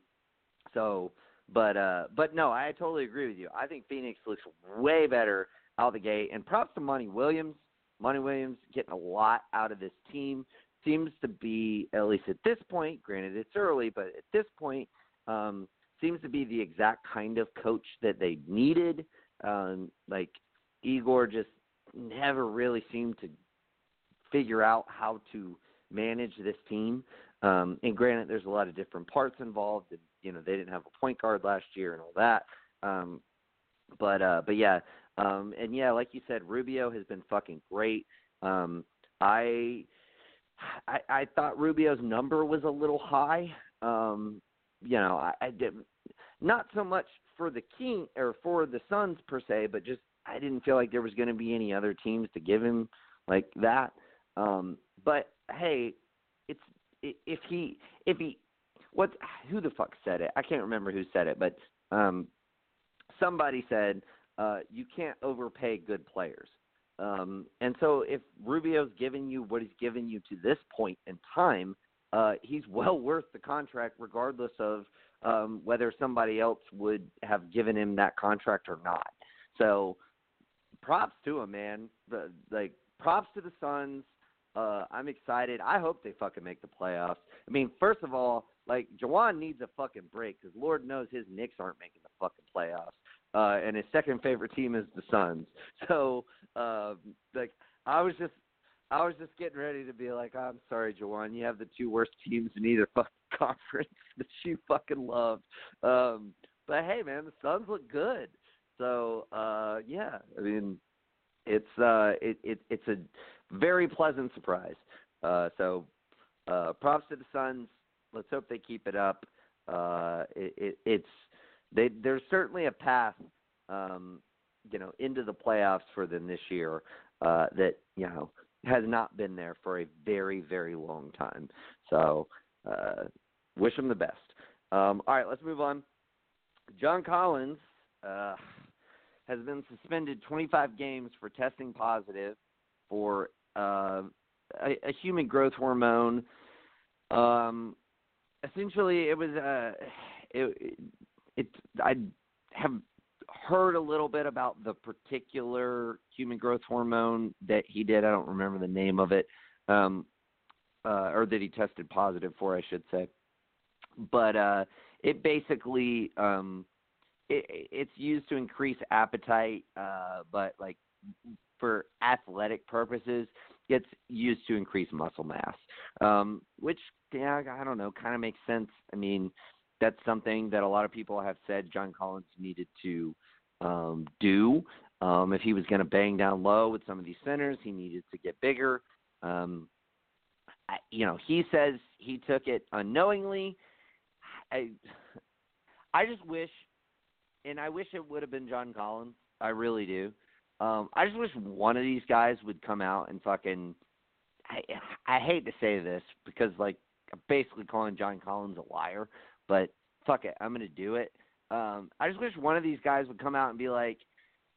S1: so, but uh, but no, I totally agree with you. I think Phoenix looks way better out the gate, and props to Monty Williams. Monty Williams getting a lot out of this team seems to be at least at this point. Granted, it's early, but at this point, um, seems to be the exact kind of coach that they needed. Um, like Igor just never really seemed to figure out how to manage this team. Um, and granted, there's a lot of different parts involved, and you know they didn't have a point guard last year and all that. Um, but uh, but yeah, um, and yeah, like you said, Rubio has been fucking great. Um, I, I I thought Rubio's number was a little high. Um, you know, I, I did not so much for the King or for the Suns per se, but just I didn't feel like there was going to be any other teams to give him like that. Um, but hey, it's if he if he what who the fuck said it? I can't remember who said it, but um, somebody said uh, you can't overpay good players. Um, and so if Rubio's given you what he's given you to this point in time, uh, he's well worth the contract, regardless of um, whether somebody else would have given him that contract or not. So, props to him, man. The, like props to the Suns. Uh, I'm excited. I hope they fucking make the playoffs. I mean, first of all, like Juwan needs a fucking break because Lord knows his Knicks aren't making the fucking playoffs. Uh, and his second favorite team is the Suns. So, uh, like, I was just I was just getting ready to be like, I'm sorry, Jawan, you have the two worst teams in either fucking conference that you fucking love. Um, but hey, man, the Suns look good. So uh, yeah, I mean, it's uh, it, it it's a very pleasant surprise. Uh, so uh, props to the Suns. Let's hope they keep it up. Uh, it, it, it's they, there's certainly a path, um, you know, into the playoffs for them this year. Uh, that you know has not been there for a very, very long time. So, uh, wish him the best. Um, all right, let's move on. John Collins uh, has been suspended 25 games for testing positive for uh, a, a, human growth hormone. Um, essentially, it was uh, it, it, it I have heard a little bit about the particular human growth hormone that he did. I don't remember the name of it, um, uh, or that he tested positive for, I should say. But uh, it basically um, it, it's used to increase appetite, uh, but like for athletic purposes, it's used to increase muscle mass, um, which yeah, I don't know, kind of makes sense. I mean, that's something that a lot of people have said John Collins needed to um, do. Um, if he was going to bang down low with some of these centers, he needed to get bigger. Um, I, you know, he says he took it unknowingly. I, I just wish, and I wish it would have been John Collins. I really do. Um, I just wish one of these guys would come out and fucking. I I hate to say this because like I'm basically calling John Collins a liar, but fuck it, I'm gonna do it. Um, I just wish one of these guys would come out and be like,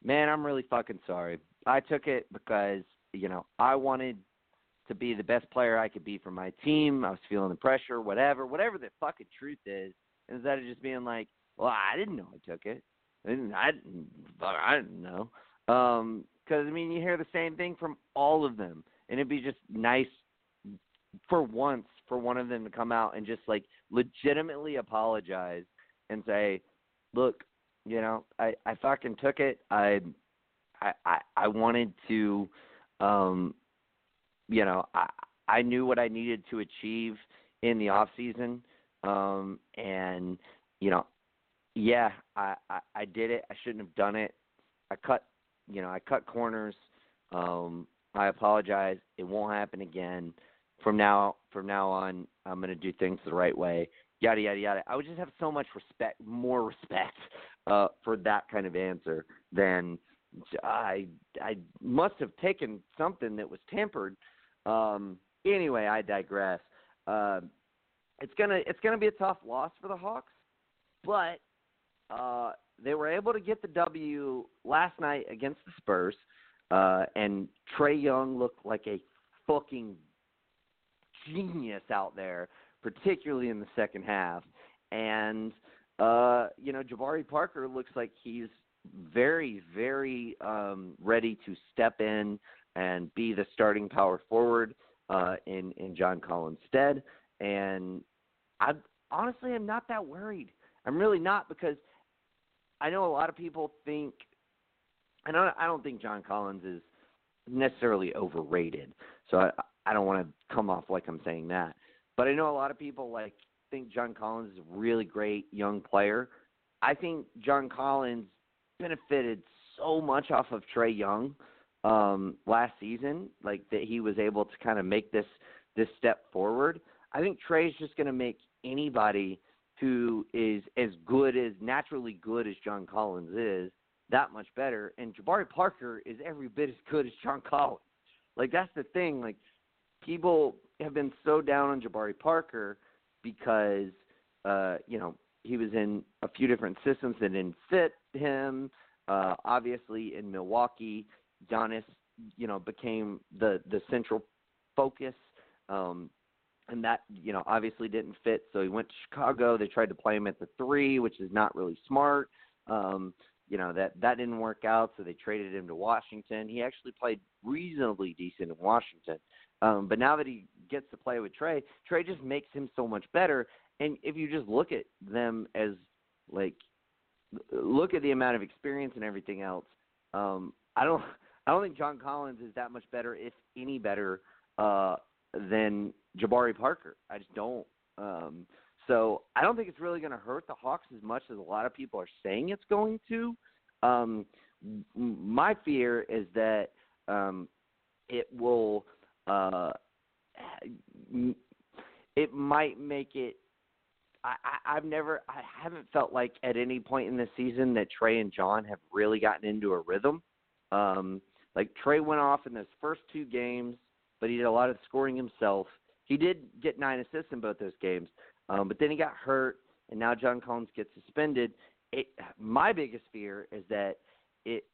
S1: "Man, I'm really fucking sorry. I took it because you know I wanted to be the best player I could be for my team. I was feeling the pressure, whatever, whatever the fucking truth is." Instead of just being like, "Well, I didn't know I took it. I didn't. I didn't. I didn't know." Um, because I mean, you hear the same thing from all of them, and it'd be just nice for once for one of them to come out and just like legitimately apologize and say, "Look, you know, I I fucking took it. I I I, I wanted to, um, you know, I I knew what I needed to achieve in the off season, um, and you know, yeah, I, I I did it. I shouldn't have done it. I cut you know, I cut corners. Um, I apologize. It won't happen again. From now from now on, I'm going to do things the right way. Yada yada yada. I would just have so much respect, more respect uh, for that kind of answer than I I must have taken something that was tempered. Um, anyway, I digress. Uh, it's gonna it's gonna be a tough loss for the Hawks, but uh, they were able to get the W last night against the Spurs, uh, and Trae Young looked like a fucking genius out there, particularly in the second half. And uh, you know, Jabari Parker looks like he's very, very um, ready to step in and be the starting power forward uh, in in John Collins' stead. And I honestly am not that worried. I'm really not because I know a lot of people think, and I, I don't think John Collins is necessarily overrated. So I, I don't want to come off like I'm saying that, but I know a lot of people like think John Collins is a really great young player. I think John Collins benefited so much off of Trae Young um, last season, like that he was able to kind of make this this step forward. I think Trae's just going to make anybody who is as good as naturally good as John Collins is, that much better. And Jabari Parker is every bit as good as John Collins. Like that's the thing. Like people have been so down on Jabari Parker because uh, you know, he was in a few different systems that didn't fit him. Uh, obviously in Milwaukee, Giannis, you know, became the the central focus. Um, and that you know obviously didn't fit. So he went to Chicago. They tried to play him at the three, which is not really smart. Um, you know that that didn't work out, so they traded him to Washington. He actually played reasonably decent in Washington, um, but now that he gets to play with Trae, Trae just makes him so much better. And if you just look at them as like look at the amount of experience and everything else, um, I don't I don't think John Collins is that much better, if any better, uh, than Jabari Parker. I just don't. Um, so I don't think it's really going to hurt the Hawks as much as a lot of people are saying it's going to. Um, my fear is that um, it will. Uh, it might make it. I, I, I've never. I haven't felt like at any point in the season that Trae and John have really gotten into a rhythm. Um, like Trae went off in those first two games, but he did a lot of scoring himself he did get nine assists in both those games, um, but then he got hurt, and now John Collins gets suspended. It, my biggest fear is that it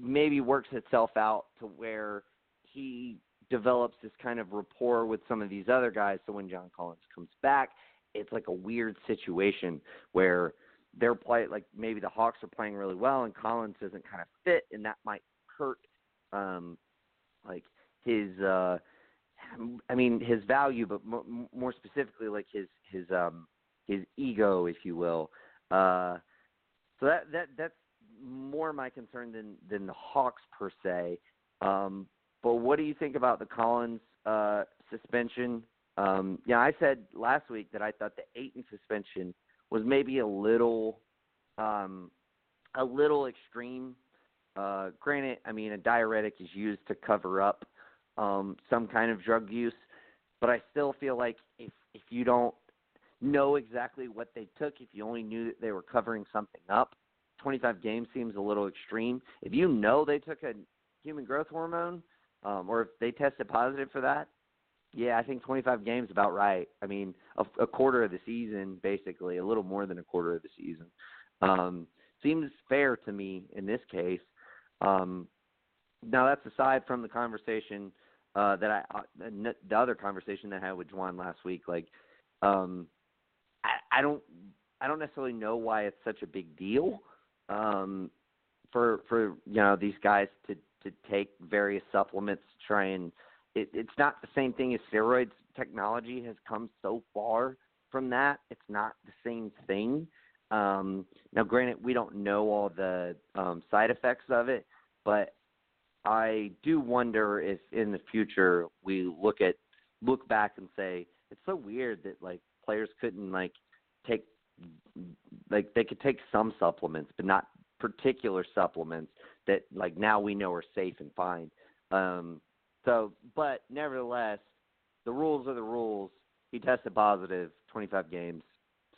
S1: maybe works itself out to where he develops this kind of rapport with some of these other guys. So when John Collins comes back, it's like a weird situation where they're playing like maybe the Hawks are playing really well and Collins doesn't kind of fit, and that might hurt um, like his uh, I mean his value, but m- more specifically like his his um his ego, if you will. Uh, so that that that's more my concern than than the Hawks per se. Um, but what do you think about the Collins uh, suspension? Um, yeah, I said last week that I thought the Ayton suspension was maybe a little um, a little extreme Uh, granted, I mean a diuretic is used to cover up um, some kind of drug use, but I still feel like if if you don't know exactly what they took, if you only knew that they were covering something up, 25 games seems a little extreme. If you know they took a human growth hormone, um, or if they tested positive for that, yeah, I think 25 games about right. I mean, a, a quarter of the season, basically, a little more than a quarter of the season, um, seems fair to me in this case. Um, now that's aside from the conversation uh, that I, uh, the other conversation that I had with Juan last week. Like, um, I, I don't, I don't necessarily know why it's such a big deal um, for for you know these guys to to take various supplements to try and it, it's not the same thing as steroids. Technology has come so far from that. It's not the same thing. Um, now, granted, we don't know all the um, side effects of it, but I do wonder if in the future we look at look back and say it's so weird that like players couldn't like take like they could take some supplements but not particular supplements that like now we know are safe and fine. Um, so, but nevertheless, the rules are the rules. He tested positive, 25 games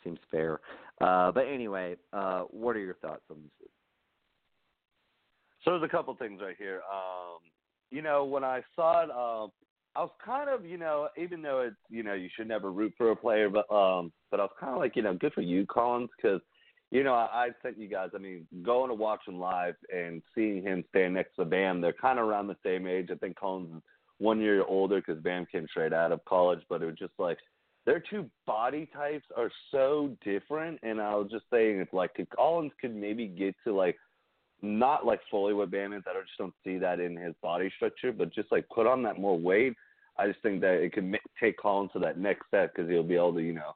S1: seems fair. Uh, but anyway, uh, what are your thoughts on this?
S2: So there's a couple things right here. Um, you know, when I saw it, um, I was kind of, you know, even though it's, you know, you should never root for a player, but, um, but I was kind of like, you know, good for you, Collins, because you know, I, I sent you guys. I mean, going to watch him live and seeing him stand next to Bam, they're kind of around the same age. I think Collins is one year older because Bam came straight out of college, but it was just like their two body types are so different. And I was just saying, it's like if Collins could maybe get to like not like fully what Bam is. I just don't see that in his body structure, but just like put on that more weight. I just think that it could make, take Collins to that next step because he'll be able to, you know,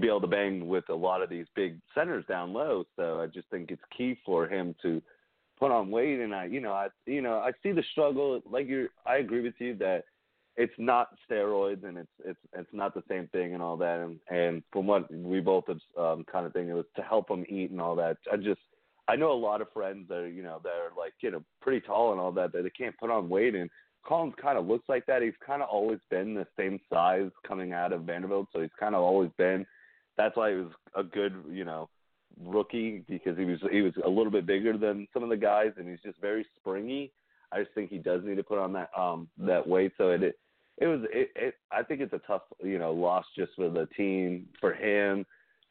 S2: be able to bang with a lot of these big centers down low. So I just think it's key for him to put on weight. And I, you know, I, you know, I see the struggle. Like you, I agree with you that it's not steroids and it's it's it's not the same thing and all that. And and from what we both have um, kind of thing, it was to help him eat and all that. I just I know a lot of friends that are, you know that are like you know pretty tall and all that that they can't put on weight and Collins kind of looks like that. He's kind of always been the same size coming out of Vanderbilt, so he's kind of always been. That's why he was a good, you know, rookie because he was he was a little bit bigger than some of the guys, and he's just very springy. I just think he does need to put on that um that weight. So it it, was it, it I think it's a tough you know loss just for the team for him.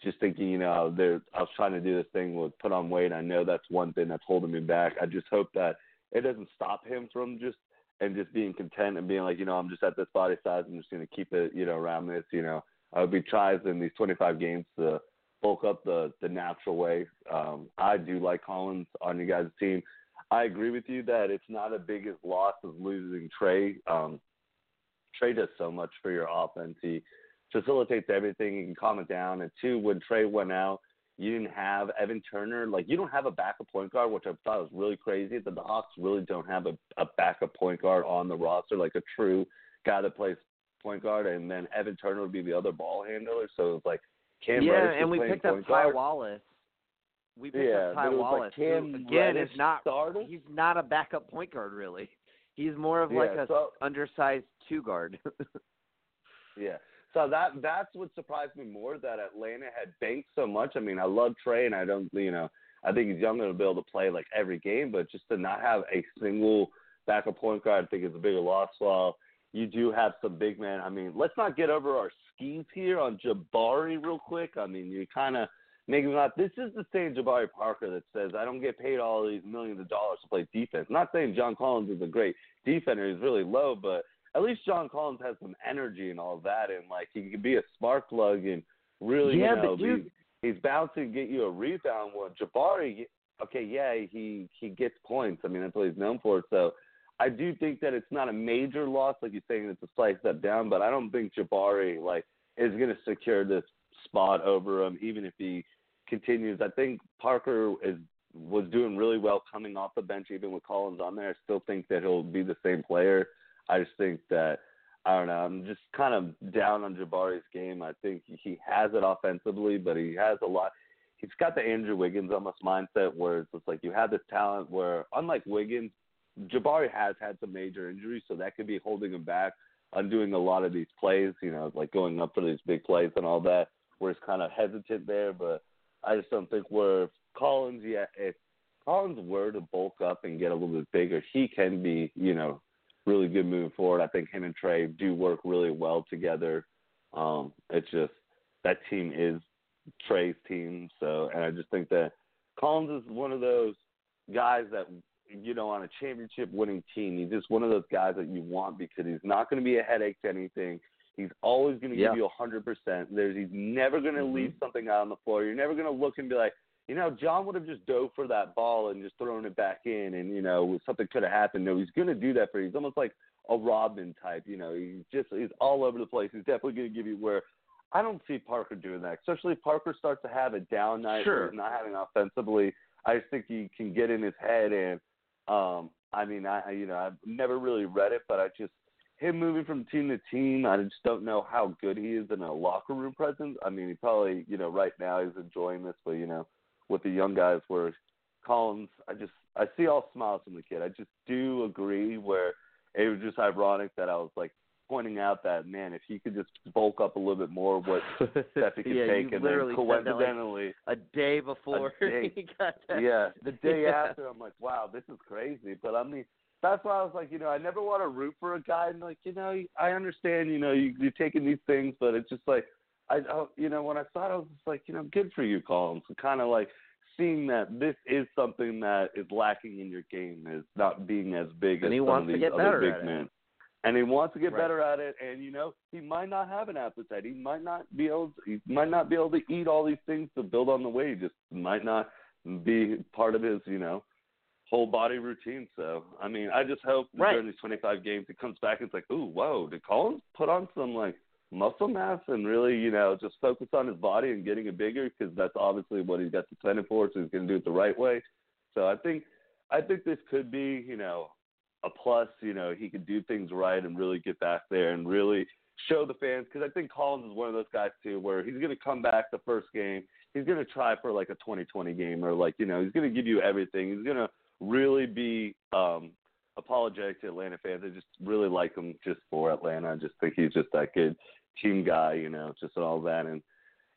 S2: Just thinking, you know, there I was trying to do this thing with put on weight. I know that's one thing that's holding me back. I just hope that it doesn't stop him from just and just being content and being like, you know, I'm just at this body size. I'm just going to keep it, you know, around this. You know, I would be tries in these 25 games to bulk up the the natural way. Um, I do like Collins on you guys' team. I agree with you that it's not as big as loss as losing Trae. Um, Trae does so much for your offense. He facilitates everything. He can calm it down. And two, when Trae went out, you didn't have Evan Turner. Like you don't have a backup point guard, which I thought was really crazy. That the Hawks really don't have a, a backup point guard on the roster, like a true guy that plays point guard, and then Evan Turner would be the other ball handler. So it's like Cam
S1: yeah,
S2: Reddish
S1: and we picked up Ty
S2: guard.
S1: Wallace. We picked
S2: yeah,
S1: up Ty Wallace.
S2: Like
S1: who, again,
S2: Reddish
S1: is not he's not a backup point guard really. He's more of like
S2: Yeah,
S1: a
S2: so-
S1: undersized two guard.
S2: Yeah. So that that's what surprised me more that Atlanta had banked so much. I mean, I love Trae, and I don't, you know, I think he's young enough to be able to play like every game, but just to not have a single backup point guard, I think is a bigger loss. While you do have some big men. I mean, let's not get over our skis here on Jabari real quick. I mean, you kind of making not. This is the same Jabari Parker that says I don't get paid all these millions of dollars to play defense. not saying John Collins is a great defender; he's really low, but at least John Collins has some energy and all that, and like he can be a spark plug and really,
S1: Yeah,
S2: you know,
S1: but you-
S2: be, he's bound to get you a rebound. Well, Jabari, okay, yeah, he he gets points. I mean, that's what he's known for. So I do think that it's not a major loss, like you're saying, it's a slight step down. But I don't think Jabari like is going to secure this spot over him, even if he continues. I think Parker is was doing really well coming off the bench, even with Collins on there. I still think that he'll be the same player. I just think that I don't know. I'm just kind of down on Jabari's game. I think he has it offensively, but he has a lot. he's got the Andrew Wiggins almost mindset where it's just like you have this talent where unlike Wiggins, Jabari has had some major injuries, so that could be holding him back on doing a lot of these plays, you know, like going up for these big plays and all that, where he's kind of hesitant there. But I just don't think where Collins, yeah, if Collins were to bulk up and get a little bit bigger, he can be, you know, really good moving forward. I think him and Trae do work really well together. Um, it's just that team is Trae's team, so and I just think that Collins is one of those guys that you know on a championship winning team, he's just one of those guys that you want because he's not going to be a headache to anything. He's always going to
S1: yeah.
S2: give you a hundred percent. There's he's never going to
S1: mm-hmm.
S2: leave something out on the floor. You're never going to look and be like, you know, John would have just dove for that ball and just thrown it back in, and you know something could have happened. No, he's going to do that for you. He's almost like a Robin type. You know, he's just he's all over the place. He's definitely going to give you where I don't see Parker doing that, especially if Parker starts to have a down night
S1: sure.
S2: he's not having offensively. I just think he can get in his head, and um, I mean, I you know I've never really read it, but I just him moving from team to team, I just don't know how good he is in a locker room presence. I mean, he probably you know right now he's enjoying this, but you know with the young guys where Collins, I just I see all smiles from the kid. I just do agree where it was just ironic that I was like pointing out that man, if he could just bulk up a little bit more, what he could
S1: yeah,
S2: take,
S1: you
S2: and
S1: literally
S2: then coincidentally,
S1: like a day before
S2: a day,
S1: he got that.
S2: yeah, the day
S1: yeah.
S2: after, I'm like, wow, this is crazy. But I mean, that's why I was like, you know, I never want to root for a guy, and like, you know, I understand, you know, you, you're taking these things, but it's just like, I, I, you know, when I saw it, I was just like, you know, good for you, Collins. Kind of like seeing that this is something that is lacking in your game is not being as big
S1: and
S2: as some of these
S1: to get
S2: other big men.
S1: It.
S2: And he wants to get
S1: right.
S2: better at it, and you know he might not have an appetite. He might not be able. To, he might not be able to eat all these things to build on the weight. He just might not be part of his, you know, whole body routine. So I mean, I just hope
S1: right.
S2: during these 25 games he comes back and it's like, ooh, whoa, did Collins put on some like muscle mass and really, you know, just focus on his body and getting it bigger because that's obviously what he's got the training for. So he's going to do it the right way. So I think, I think this could be, you know, a plus. You know, he could do things right and really get back there and really show the fans because I think Collins is one of those guys too where he's going to come back the first game. He's going to try for like a 2020 game or like, you know, he's going to give you everything. He's going to really be um apologetic to Atlanta fans. I just really like him just for Atlanta. I just think he's just that good team guy, you know, just all that. And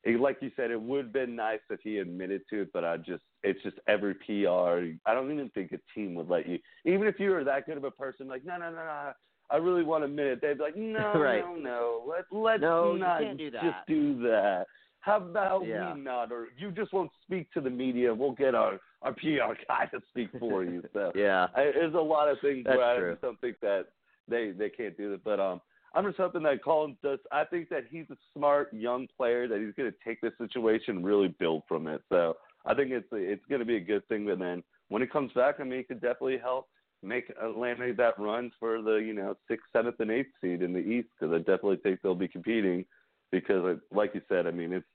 S2: it, like you said, it would have been nice if he admitted to it, but I just, it's just every PR. I don't even think a team would let you, even if you were that good of a person, like, no, no, no, no. I really want to admit it. They'd be like, no,
S1: right.
S2: no, no. Let, let's
S1: no,
S2: not
S1: do that.
S2: just do that. How about
S1: yeah.
S2: we not? Or you just won't speak to the media. We'll get our our PR guy to speak for you. So
S1: yeah,
S2: I, there's a lot of things
S1: That's
S2: where
S1: true.
S2: I just don't think that they they can't do that. But um, I'm just hoping that Collins does. I think that he's a smart young player that he's going to take this situation and really build from it. So I think it's it's going to be a good thing. But then when he comes back, I mean, he could definitely help make Atlanta that run for the you know sixth, seventh, and eighth seed in the East because I definitely think they'll be competing. Because like you said, I mean, it's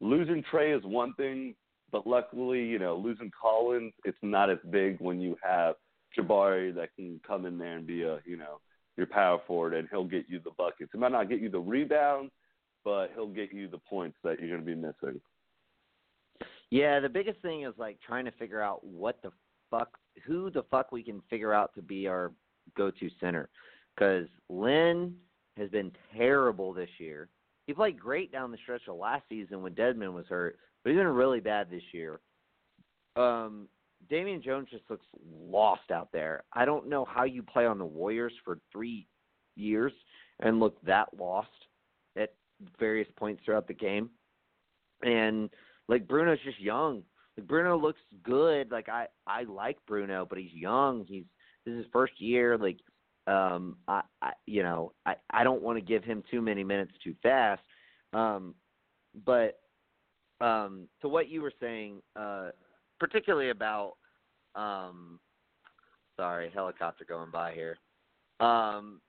S2: losing Trae is one thing, but luckily, you know, losing Collins, it's not as big when you have Jabari that can come in there and be a you know your power forward, and he'll get you the buckets. He might not get you the rebounds, but he'll get you the points that you're going to be missing.
S1: Yeah, the biggest thing is like trying to figure out what the fuck, who the fuck we can figure out to be our go-to center, because Len has been terrible this year. He played great down the stretch of last season when Dedmon was hurt, but he's been really bad this year. Um, Damian Jones just looks lost out there. I don't know how you play on the Warriors for three years and look that lost at various points throughout the game. And like Bruno's just young. Like Bruno looks good. Like I I like Bruno, but he's young. He's this is his first year. Like um I, I you know I I don't want to give him too many minutes too fast. Um, but um to what you were saying, uh particularly about um sorry helicopter going by here. Um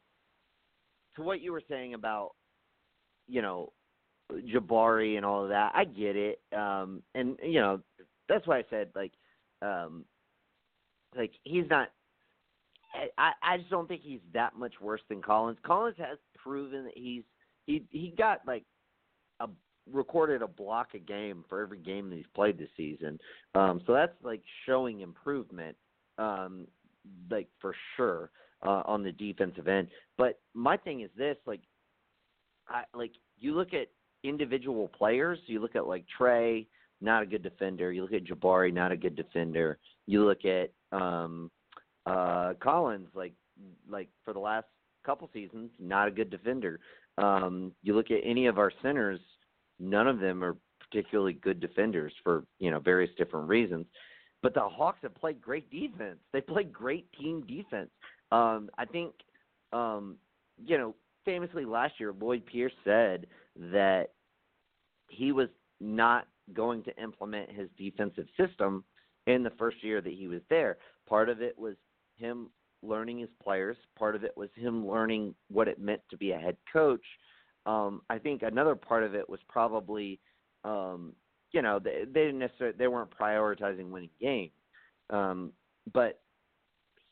S1: to what you were saying about you know jabari and all of that i get it. Um and you know that's why i said like um like he's not i i just don't think he's that much worse than collins. Collins has proven that he's he he got like a recorded a block a game for every game that he's played this season. Um, so that's like showing improvement, um, like for sure uh, on the defensive end. But my thing is this: like, I like you look at individual players. You look at like Trae, not a good defender. You look at Jabari, not a good defender. You look at um, uh, Collins, like like for the last couple seasons, not a good defender. Um, you look at any of our centers, none of them are particularly good defenders for you know various different reasons. But the Hawks have played great defense. They played great team defense. Um, I think, um, you know, famously last year, Lloyd Pierce said that he was not going to implement his defensive system in the first year that he was there. Part of it was him learning his players. Part of it was him learning what it meant to be a head coach. Um, I think another part of it was probably, um, you know, they, they didn't necessarily they weren't prioritizing winning games, um, but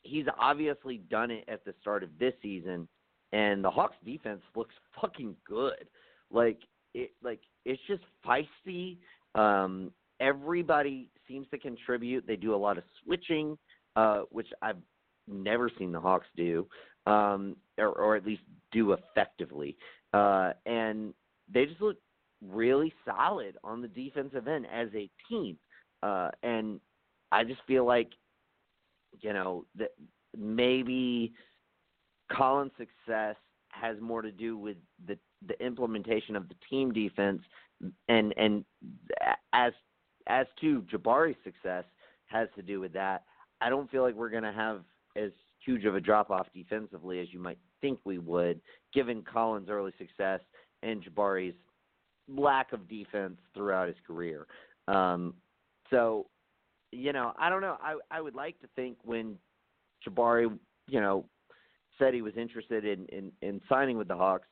S1: he's obviously done it at the start of this season, and the Hawks defense looks fucking good. Like it, like it's just feisty. Um, everybody seems to contribute. They do a lot of switching, uh, which I've never seen the Hawks do, um, or, or at least do effectively. Uh, and they just look really solid on the defensive end as a team. Uh, and I just feel like, you know, that maybe Collins' success has more to do with the the implementation of the team defense, and and as as to Jabari's success has to do with that. I don't feel like we're going to have as huge of a drop off defensively as you might think we would, given Collins' early success and Jabari's lack of defense throughout his career. Um, so, you know, I don't know. I I would like to think when Jabari, you know, said he was interested in in, in signing with the Hawks,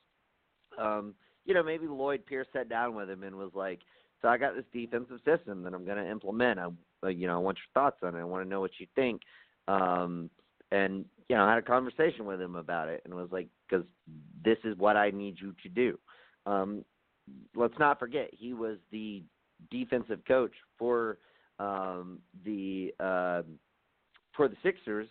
S1: um, you know, maybe Lloyd Pierce sat down with him and was like, "So I got this defensive system that I'm going to implement. I, you know, I want your thoughts on it. I want to know what you think." Um, and you know, I had a conversation with him about it, and was like, "Because this is what I need you to do." Um, let's not forget, he was the defensive coach for um, the uh, for the Sixers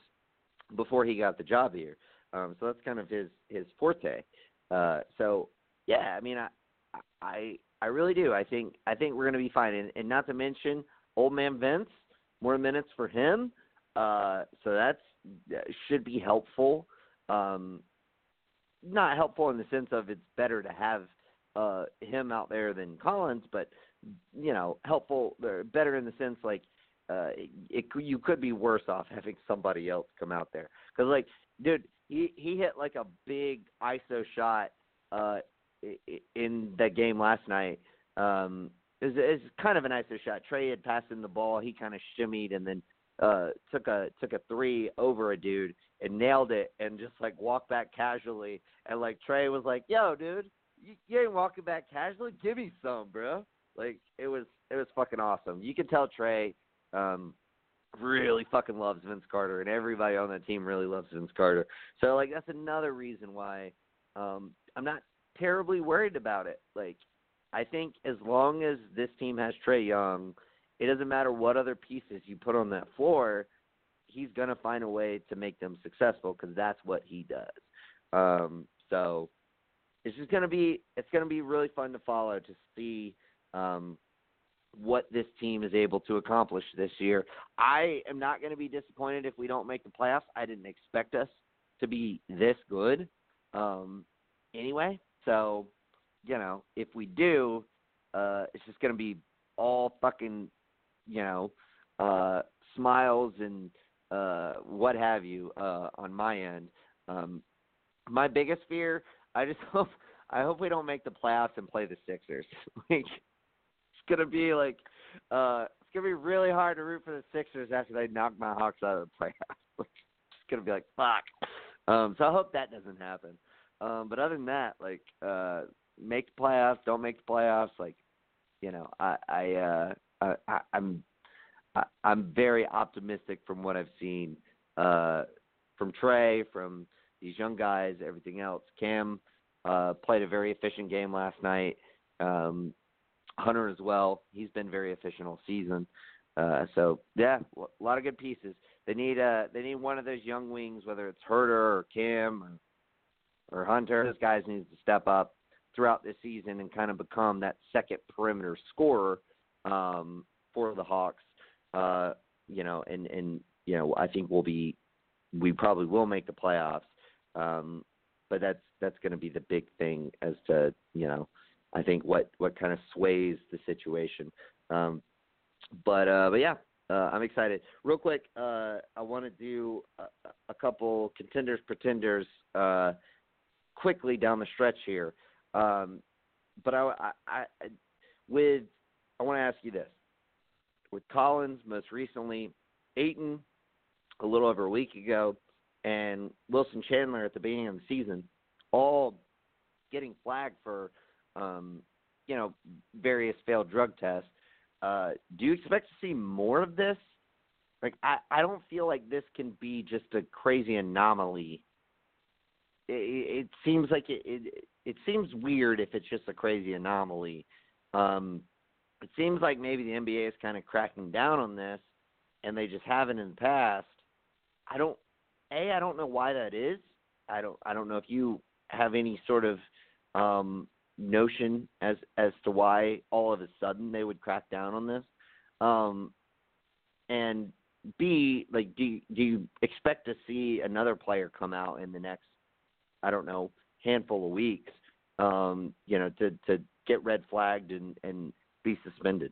S1: before he got the job here. Um, so that's kind of his his forte. Uh, so yeah, I mean, I I I really do. I think I think we're going to be fine, and, and not to mention old man Vince, more minutes for him. Uh, so that's should be helpful. Um, not helpful in the sense of it's better to have uh, him out there than Collins, but you know, helpful, better in the sense like uh, it, you could be worse off having somebody else come out there because like, dude, he he hit like a big ISO shot uh, in that game last night. Um, is is kind of an ISO shot. Trae had passed him the ball. He kind of shimmied and then uh, took a took a three over a dude and nailed it and just like walked back casually. And like Trae was like, "Yo, dude, you, you ain't walking back casually. Give me some, bro." Like it was it was fucking awesome. You can tell Trae um, really fucking loves Vince Carter, and everybody on that team really loves Vince Carter. So like that's another reason why um, I'm not terribly worried about it. Like I think as long as this team has Trae Young, it doesn't matter what other pieces you put on that floor. He's gonna find a way to make them successful because that's what he does. Um, so it's just gonna be it's gonna be really fun to follow to see um, what this team is able to accomplish this year. I am not going to be disappointed if we don't make the playoffs. I didn't expect us to be this good um, anyway. So, you know, if we do, uh, it's just going to be all fucking, you know, uh, smiles and uh, what have you uh, on my end. Um, my biggest fear, I just hope, I hope we don't make the playoffs and play the Sixers. like, it's gonna be like uh it's gonna be really hard to root for the Sixers after they knock my Hawks out of the playoffs. it's gonna be like fuck. Um so I hope that doesn't happen. Um but other than that, like uh make the playoffs, don't make the playoffs, like you know, I I uh I, I I'm I, I'm very optimistic from what I've seen uh from Trae, from these young guys, everything else. Cam uh played a very efficient game last night. Um Hunter as well. He's been very efficient all season. Uh, so yeah, a lot of good pieces. They need uh they need one of those young wings, whether it's Huerter or Cam or, or Hunter. Those guys need to step up throughout this season and kind of become that second perimeter scorer um, for the Hawks. Uh, you know, and and you know, I think we'll be we probably will make the playoffs. Um, but that's that's going to be the big thing as to you know I think what what kind of sways the situation. Um, but uh, but yeah, uh, I'm excited. Real quick, uh, I want to do a, a, couple contenders pretenders uh, quickly down the stretch here. Um, but I, I, I with I want to ask you this: with Collins, most recently, Ayton, a little over a week ago, and Wilson Chandler at the beginning of the season, all getting flagged for, um, you know, various failed drug tests. Uh, do you expect to see more of this? Like, I, I don't feel like this can be just a crazy anomaly. It, it seems like it, it it seems weird if it's just a crazy anomaly. Um, it seems like maybe the NBA is kind of cracking down on this, and they just haven't in the past. I don't. A, I don't know why that is. I don't. I don't know if you have any sort of um, notion as as to why all of a sudden they would crack down on this. Um, and B, like, do do you expect to see another player come out in the next, I don't know, handful of weeks, um, you know, to to get red flagged and and be suspended?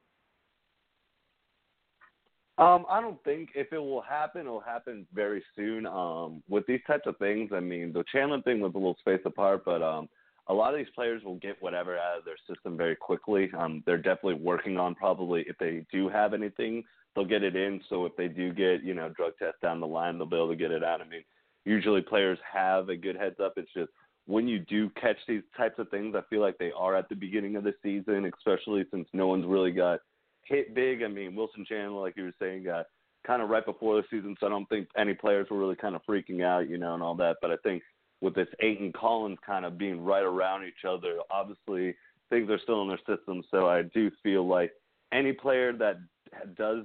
S2: Um, I don't think if it will happen, it'll happen very soon. Um, with these types of things, I mean, the Chandler thing was a little spaced apart, but um, a lot of these players will get whatever out of their system very quickly. Um, they're definitely working on probably if they do have anything, they'll get it in. So if they do get you know drug test down the line, they'll be able to get it out. I mean, usually players have a good heads up. It's just when you do catch these types of things, I feel like they are at the beginning of the season, especially since no one's really got hit big. I mean, Wilson Chandler, like you were saying, got kind of right before the season, so I don't think any players were really kind of freaking out, you know, and all that. But I think with this Ayton Collins kind of being right around each other, obviously things are still in their system. So I do feel like any player that does,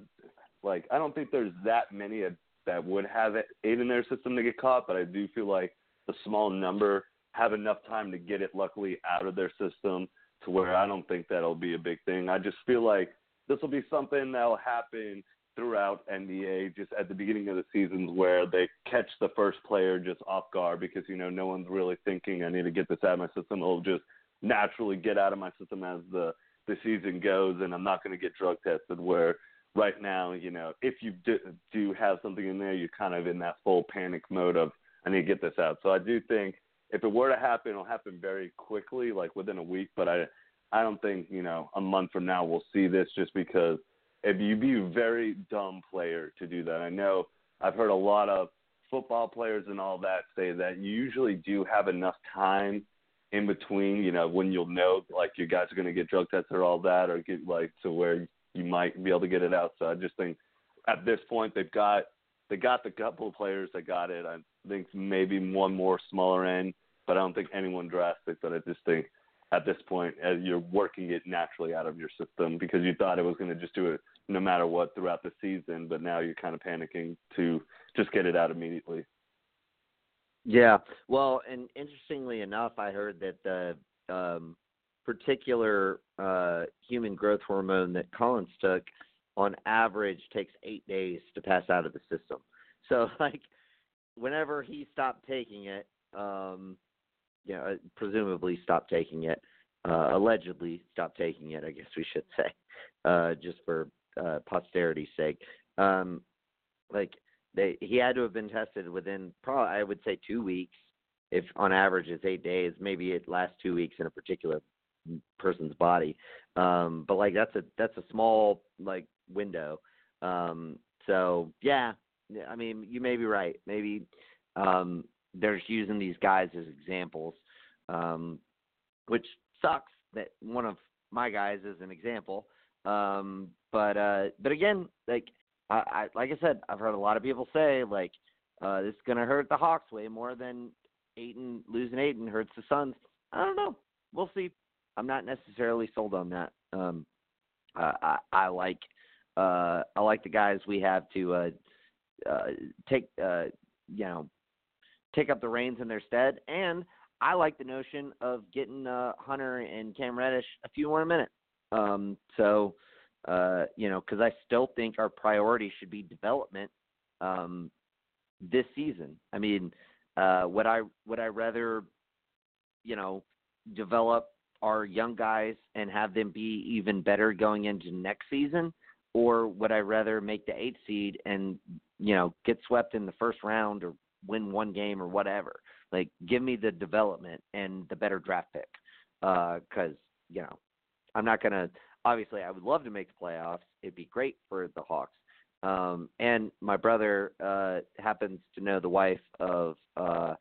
S2: like, I don't think there's that many that would have it in their system to get caught, but I do feel like the small number have enough time to get it luckily out of their system to where I don't think that'll be a big thing. I just feel like this will be something that'll happen throughout NBA just at the beginning of the seasons where they catch the first player just off guard because you know no one's really thinking I need to get this out of my system. It'll just naturally get out of my system as the the season goes, and I'm not going to get drug tested. Where right now, you know, if you do, do have something in there, you're kind of in that full panic mode of I need to get this out. So I do think if it were to happen, it'll happen very quickly, like within a week. But I I don't think you know a month from now we'll see this just because if you'd be a very dumb player to do that. I know I've heard a lot of football players and all that say that you usually do have enough time in between, you know, when you'll know like your guys are going to get drug tested or all that, or get like to where you might be able to get it out. So I just think at this point they've got they got the couple of players that got it. I think maybe one more smaller end, but I don't think anyone drastic. But I just think at this point as you're working it naturally out of your system because you thought it was going to just do it no matter what throughout the season, but now you're kind of panicking to just get it out immediately.
S1: Yeah, well, and interestingly enough, I heard that the um, particular uh, human growth hormone that Collins took, on average, takes eight days to pass out of the system. So, like, whenever he stopped taking it, um, know, presumably stopped taking it, uh, allegedly stopped taking it, I guess we should say, uh, just for uh, posterity's sake. Um, like they, he had to have been tested within probably I would say two weeks. If on average it's eight days, maybe it lasts two weeks in a particular person's body. Um, but like that's a that's a small like window. Um, so yeah, I mean you may be right. Maybe um, they're using these guys as examples, um, which sucks that one of my guys is an example. Um, but uh, but again, like I, I like I said, I've heard a lot of people say like uh, this is gonna hurt the Hawks way more than Ayton losing Ayton hurts the Suns. I don't know. We'll see. I'm not necessarily sold on that. Um, uh, I, I like uh, I like the guys we have to uh, uh, take uh, you know take up the reins in their stead, and I like the notion of getting uh, Hunter and Cam Reddish a few more minutes. Um, so uh, you know, because I still think our priority should be development um, this season. I mean, uh, would I would I rather, you know, develop our young guys and have them be even better going into next season, or would I rather make the eight seed and you know get swept in the first round or win one game or whatever? Like, give me the development and the better draft pick, because uh, you know I'm not gonna. Obviously, I would love to make the playoffs. It'd be great for the Hawks. Um, and my brother uh, happens to know the wife of uh,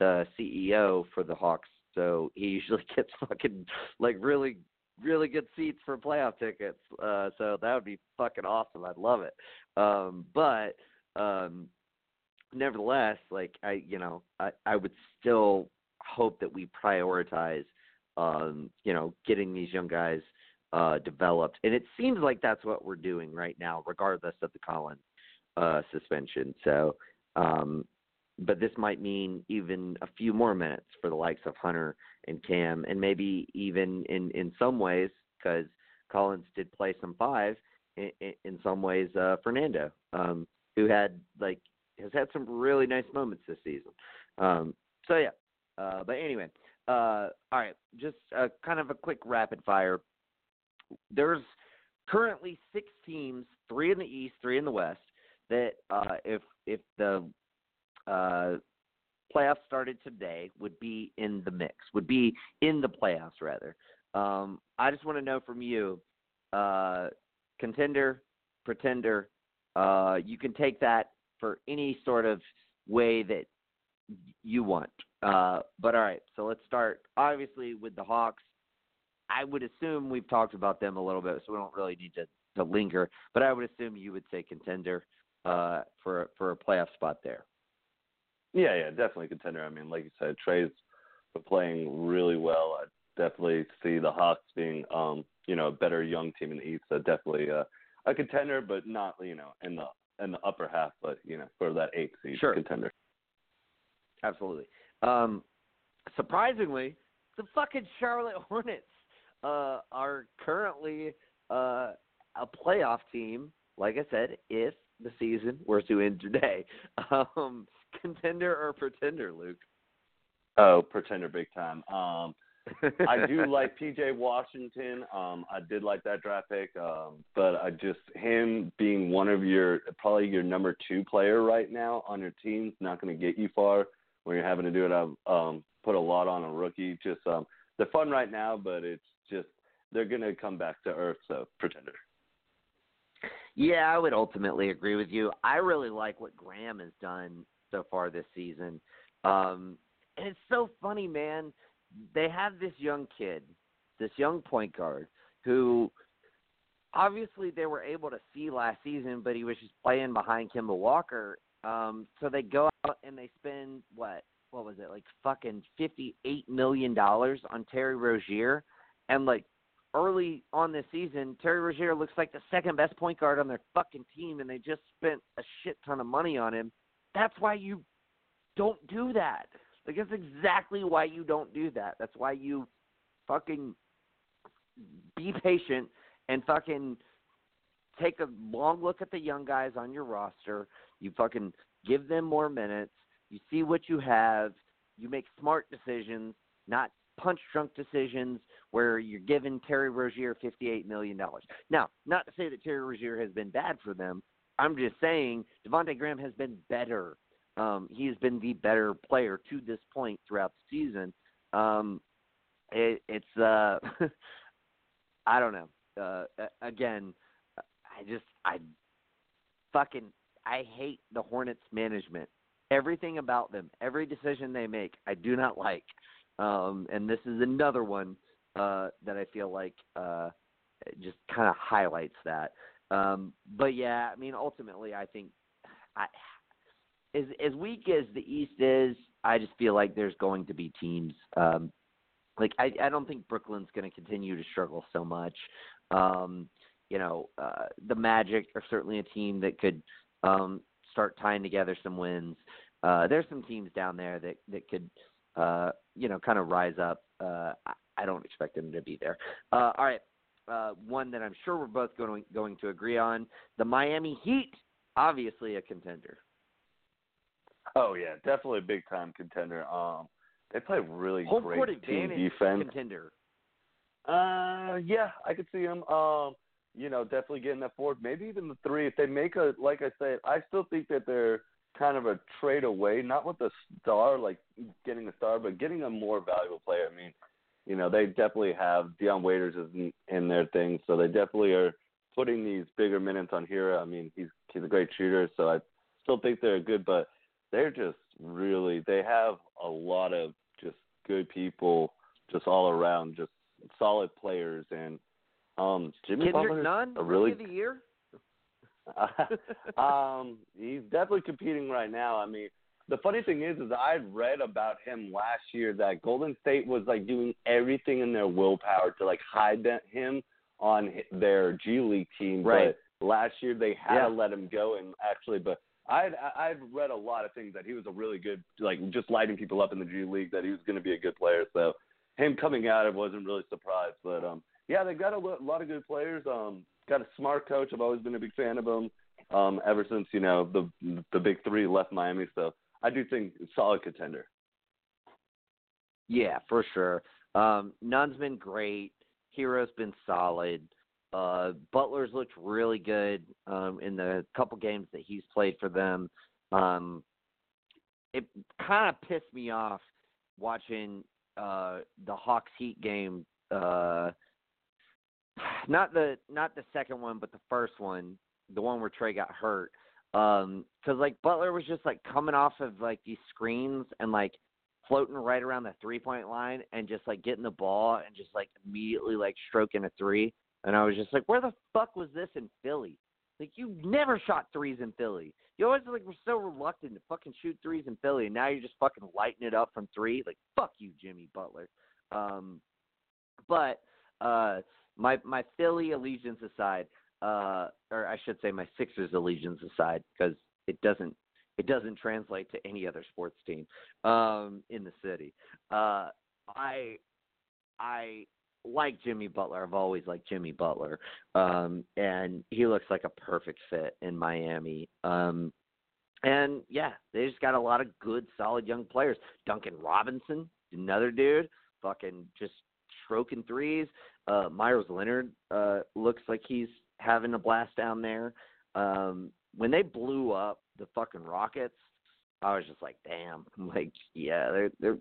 S1: the CEO for the Hawks, so he usually gets fucking like really really good seats for playoff tickets. Uh, so that would be fucking awesome. I'd love it. Um, but um, nevertheless, like I, you know, I, I would still hope that we prioritize, um, you know, getting these young guys uh, developed, and it seems like that's what we're doing right now, regardless of the Collins uh, suspension. So, um, but this might mean even a few more minutes for the likes of Hunter and Cam, and maybe even in in some ways, because Collins did play some five. In, in some ways, uh, Fernando, um, who had like has had some really nice moments this season. Um, so yeah, uh, but anyway, uh, all right, just kind of a quick rapid fire there's currently six teams, three in the East, three in the West, that uh, if if the uh, playoffs started today, would be in the mix, would be in the playoffs rather. Um, I just want to know from you, uh, contender, pretender. You can take that for any sort of way that you want. Uh, but all right, so let's start obviously with the Hawks. I would assume we've talked about them a little bit, so we don't really need to, to linger. But I would assume you would say contender uh, for for a playoff spot there.
S2: Yeah, yeah, definitely contender. I mean, like you said, Trae's playing really well. I definitely see the Hawks being, um, you know, a better young team in the East. So definitely uh, a contender, but not, you know, in the in the upper half, but you know, for that eighth seed
S1: sure.
S2: contender.
S1: Absolutely. Um, surprisingly, the fucking Charlotte Hornets uh, are currently uh, a playoff team. Like I said, if the season were to end today, um, contender or pretender, Luke?
S2: Oh, pretender, big time. Um, I do like PJ Washington. Um, I did like that draft pick, um, but I just him being one of your probably your number two player right now on your team's not going to get you far when you're having to do it. I've um, put a lot on a rookie. Just um, they're fun right now, but it's just they're going to come back to earth. So pretender.
S1: Yeah, I would ultimately agree with you. I really like what Graham has done so far this season. Um, and it's so funny, man. They have this young kid, this young point guard, who obviously they were able to see last season, but he was just playing behind Kemba Walker. Um, so they go out and they spend what? What was it like? Fucking fifty-eight million dollars on Terry Rozier, and like early on this season, Terry Rozier looks like the second best point guard on their fucking team, and they just spent a shit ton of money on him. That's why you don't do that. Like that's exactly why you don't do that. That's why you fucking be patient and fucking take a long look at the young guys on your roster. You fucking give them more minutes. You see what you have. You make smart decisions, not punch drunk decisions where you're giving Terry Rozier $58 million. Now, not to say that Terry Rozier has been bad for them. I'm just saying Devonte Graham has been better. Um, he has been the better player to this point throughout the season. Um, it, it's uh, I don't know. Uh, again, I just I fucking I hate the Hornets management. Everything about them, every decision they make, I do not like. Um, and this is another one uh, that I feel like uh, just kind of highlights that. Um, but yeah, I mean, ultimately, I think I, as as weak as the East is, I just feel like there's going to be teams. Um, like I, I don't think Brooklyn's going to continue to struggle so much. Um, you know, uh, the Magic are certainly a team that could um, start tying together some wins. Uh, there's some teams down there that that could, uh, you know, kind of rise up. Uh, I, don't expect them to be there. Uh, all right, uh, one that I'm sure we're both going going to agree on: the Miami Heat, obviously a contender.
S2: Oh yeah, definitely a big time contender. Um, they play really
S1: Home
S2: great
S1: court
S2: team defense.
S1: contender.
S2: Uh, yeah, I could see them. Um, you know, definitely getting that forward. Maybe even the three. If they make a, like I said, I still think that they're kind of a trade away, not with a star, like getting a star, but getting a more valuable player. I mean, you know, they definitely have Dion Waiters is in, in their thing, so they definitely are putting these bigger minutes on Herro. I mean, he's he's a great shooter, so I still think they're good, but they're just really they have a lot of just good people just all around, just solid players and um Jimmy
S1: Kendrick
S2: Butler's
S1: Nunn,
S2: a really
S1: the year.
S2: um, he's definitely competing right now. I mean, the funny thing is, is I read about him last year that Golden State was like doing everything in their willpower to like hide that, him on their G League team.
S1: Right.
S2: But last year they had
S1: Yeah.
S2: to let him go, and actually, but I'd I'd read a lot of things that he was a really good, like just lighting people up in the G League, that he was going to be a good player. So him coming out, I wasn't really surprised. But um, yeah, they got a lo- lot of good players. Um, got a smart coach. I've always been a big fan of him. Um, ever since you know the the big three left Miami, so I do think solid contender.
S1: Yeah, for sure. Um, Nunn's been great. Herro's been solid. Uh, Butler's looked really good um, in the couple games that he's played for them. Um, it kind of pissed me off watching uh, the Hawks Heat game. Uh, not the not the second one, but the first one, the one where Trae got hurt. Um, 'cause like Butler was just like coming off of like these screens and like floating right around the three point line and just like getting the ball and just like immediately like stroking a three. And I was just like, where the fuck was this in Philly? Like you never shot threes in Philly. You always like were so reluctant to fucking shoot threes in Philly, and now you're just fucking lighting it up from three. Like fuck you, Jimmy Butler. Um, but uh, my my Philly allegiance aside, uh, or I should say my Sixers allegiance aside, because it doesn't it doesn't translate to any other sports team um, in the city. Uh, I I like Jimmy Butler. I've always liked Jimmy Butler, um, and he looks like a perfect fit in Miami. Um, and yeah, they just got a lot of good, solid young players. Duncan Robinson, another dude, fucking just stroking threes. Uh, Meyers Leonard uh, looks like he's having a blast down there. Um, when they blew up the fucking Rockets, I was just like, damn. I'm like, yeah, they're they're.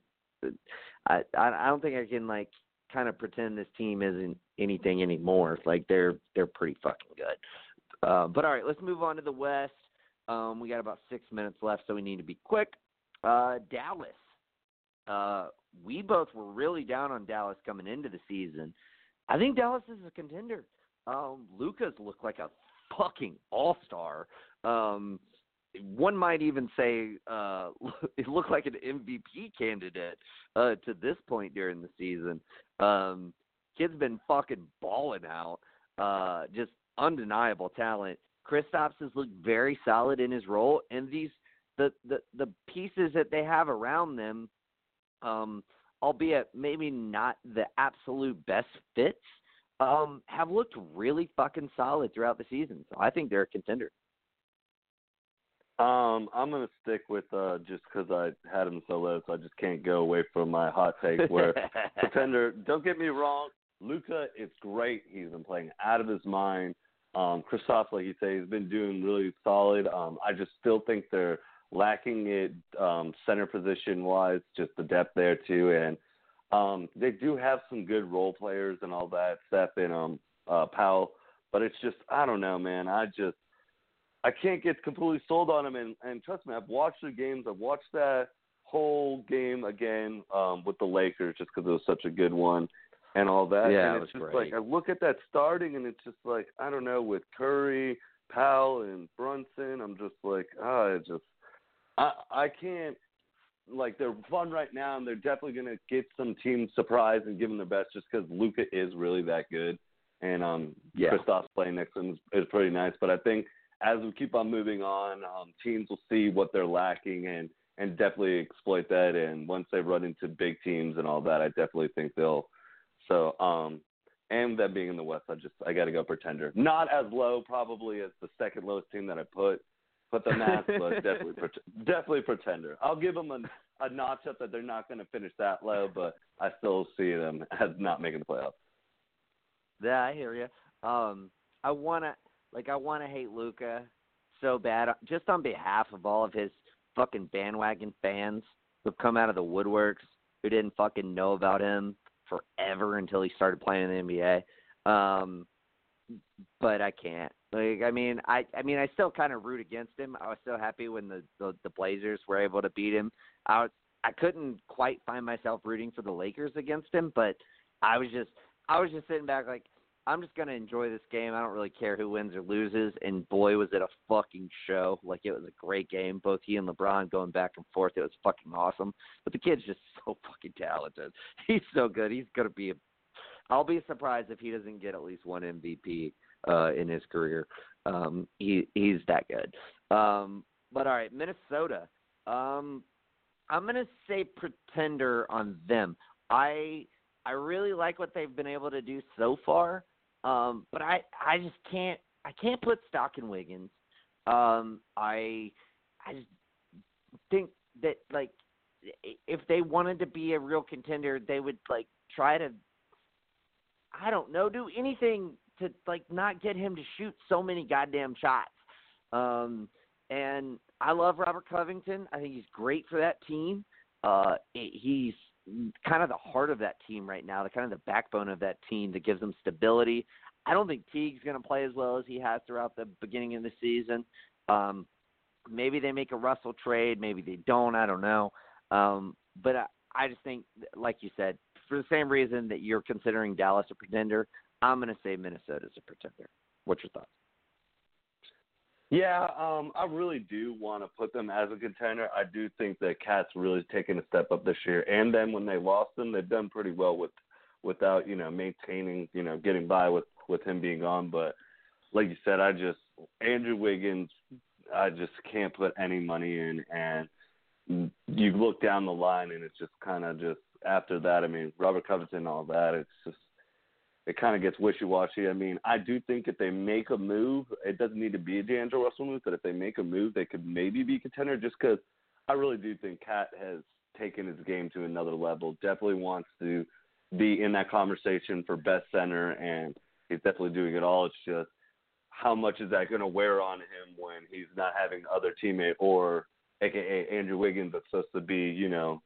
S1: I I I don't think I can like kind of pretend this team isn't anything anymore. Like they're they're pretty fucking good. Uh, but all right, let's move on to the West. Um, we got about six minutes left, so we need to be quick. Uh, Dallas. Uh, we both were really down on Dallas coming into the season. I think Dallas is a contender. Um, Luka's looked like a fucking all star. Um, one might even say uh, it looked like an MVP candidate uh, to this point during the season. Um, kid's been fucking balling out. Uh, just undeniable talent. Kristaps has looked very solid in his role, and these the the the pieces that they have around them, um, albeit maybe not the absolute best fits, um, have looked really fucking solid throughout the season. So I think they're a contender.
S2: Um, I'm gonna stick with uh just because I had him so low, so I just can't go away from my hot take. Where pretender, don't get me wrong, Luka is great. He's been playing out of his mind. Um, Kristaps, like you say, he's been doing really solid. Um, I just still think they're lacking it um, center position wise, just the depth there too, and um, they do have some good role players and all that, Steph and um, uh, Powell. But it's just I don't know, man. I just I can't get completely sold on him. And, and trust me, I've watched the games. I've watched that whole game again um, with the Lakers just because it was such a good one and all that.
S1: Yeah,
S2: and
S1: it
S2: it's
S1: was
S2: just
S1: great.
S2: like I look at that starting, and it's just like I don't know with Curry, Powell, and Brunson. I'm just like ah, it just I I can't. Like they're fun right now, and they're definitely gonna get some teams surprised and give them their best, just because Luka is really that good. and um,
S1: Yeah.
S2: Kristaps playing next to him is, is pretty nice. But I think as we keep on moving on, um, teams will see what they're lacking and and definitely exploit that. And once they run into big teams and all that, I definitely think they'll. So um, and them being in the West, I just I got to go pretender. Not as low probably as the second lowest team that I put put them at, but definitely definitely pretender. I'll give them a a notch up that they're not going to finish that low, but I still see them as not making the playoffs.
S1: Yeah, I hear you. Um, I wanna like I wanna hate Luka so bad, just on behalf of all of his fucking bandwagon fans who've come out of the woodworks who didn't fucking know about him forever until he started playing in the NBA. Um, but I can't. Like, I mean, I, I mean, I still kind of root against him. I was so happy when the, the the Blazers were able to beat him. I was, I couldn't quite find myself rooting for the Lakers against him, but I was just, I was just sitting back like, I'm just gonna enjoy this game. I don't really care who wins or loses. And boy, was it a fucking show! Like it was a great game. Both he and LeBron going back and forth. It was fucking awesome. But the kid's just so fucking talented. He's so good. He's gonna be. A, I'll be surprised if he doesn't get at least one MVP uh, in his career. Um, he he's that good. Um, but all right, Minnesota. Um, I'm gonna say pretender on them. I I really like what they've been able to do so far. Um, but I I just can't I can't put stock in Wiggins. Um, I I just think that like if they wanted to be a real contender, they would like try to I don't know do anything to like not get him to shoot so many goddamn shots. Um, and I love Robert Covington. I think he's great for that team. Uh, he's kind of the heart of that team right now, the kind of the backbone of that team that gives them stability. I don't think Teague's going to play as well as he has throughout the beginning of the season. Um, maybe they make a Russell trade, maybe they don't. I don't know. Um, but I, I just think, like you said, for the same reason that you're considering Dallas a pretender, I'm going to say Minnesota's a pretender. What's your thoughts?
S2: Yeah, um, I really do want to put them as a contender. I do think that KAT's really taken a step up this year, and then when they lost them, they've done pretty well with without you know maintaining you know getting by with with him being gone. But like you said, I just Andrew Wiggins, I just can't put any money in, and you look down the line, and it's just kind of just after that. I mean, Robert Covington and all that. It's just it kind of gets wishy washy. I mean, I do think if they make a move, it doesn't need to be a D'Angelo Russell move, but if they make a move, they could maybe be contender. Just because I really do think KAT has taken his game to another level. Definitely wants to be in that conversation for best center, and he's definitely doing it all. It's just how much is that going to wear on him when he's not having other teammate or AKA Andrew Wiggins that's supposed to be, you know,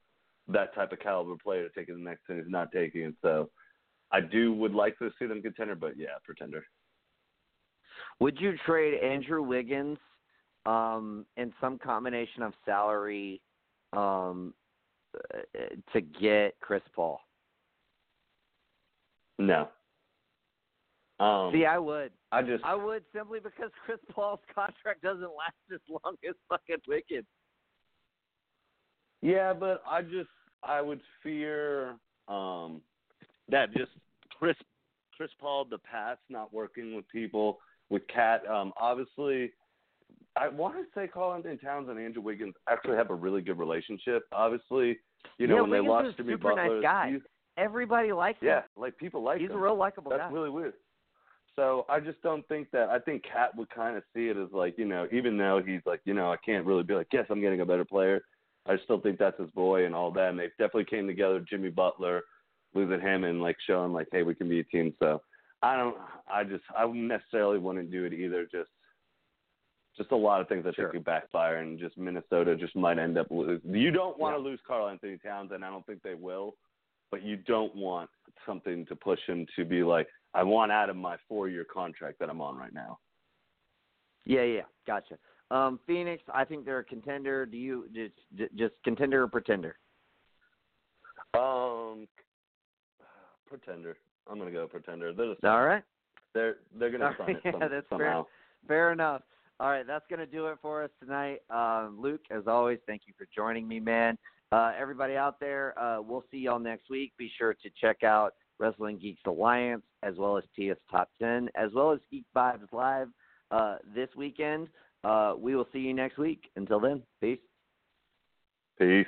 S2: that type of caliber player to take the next thing he's not taking it. So I do would like to see them contender, but yeah, pretender.
S1: Would you trade Andrew Wiggins um, in some combination of salary um, uh, to get Chris Paul?
S2: No. Um,
S1: See, I would.
S2: I just
S1: I would simply because Chris Paul's contract doesn't last as long as fucking Wiggins.
S2: Yeah, but I just I would fear um that just Chris Chris Paul the past not working with people with KAT. Um obviously I want to say Karl Anthony Towns and Andrew Wiggins actually have a really good relationship. Obviously, you know
S1: yeah,
S2: when
S1: Wiggins
S2: they lost Jimmy
S1: super
S2: Butler,
S1: nice guy. Everybody likes him.
S2: yeah, like people like him.
S1: He's
S2: him.
S1: a real likable guy.
S2: That's really weird. So I just don't think that. I think KAT would kind of see it as like, you know, even though he's like, you know, I can't really be like, yes, I'm getting a better player. I still think that's his boy and all that. And they definitely came together. Jimmy Butler, losing him and like showing like, hey, we can be a team. So I don't. I just I necessarily wouldn't do it either. Just just a lot of things I
S1: Sure.
S2: think could backfire, and just Minnesota just might end up lose. You don't want
S1: Yeah.
S2: to lose Karl Anthony Towns, and I don't think they will. But you don't want something to push him to be like, I want out of my four-year contract that I'm on right now.
S1: Yeah, yeah, gotcha. Um, Phoenix, I think they're a contender. Do you just just contender or pretender?
S2: Um, pretender. I'm gonna go pretender. They're the
S1: All right.
S2: they're they're gonna
S1: All
S2: run
S1: right,
S2: it
S1: yeah, that's fair.
S2: somehow.
S1: Fair enough. All right, that's going to do it for us tonight. Um, Luke, as always, thank you for joining me, man. Uh, everybody out there, uh, we'll see y'all next week. Be sure to check out Wrestling Geeks Alliance, as well as TS Top 10, as well as Geek Vibes Live uh, this weekend. Uh, we will see you next week. Until then, peace.
S2: Peace.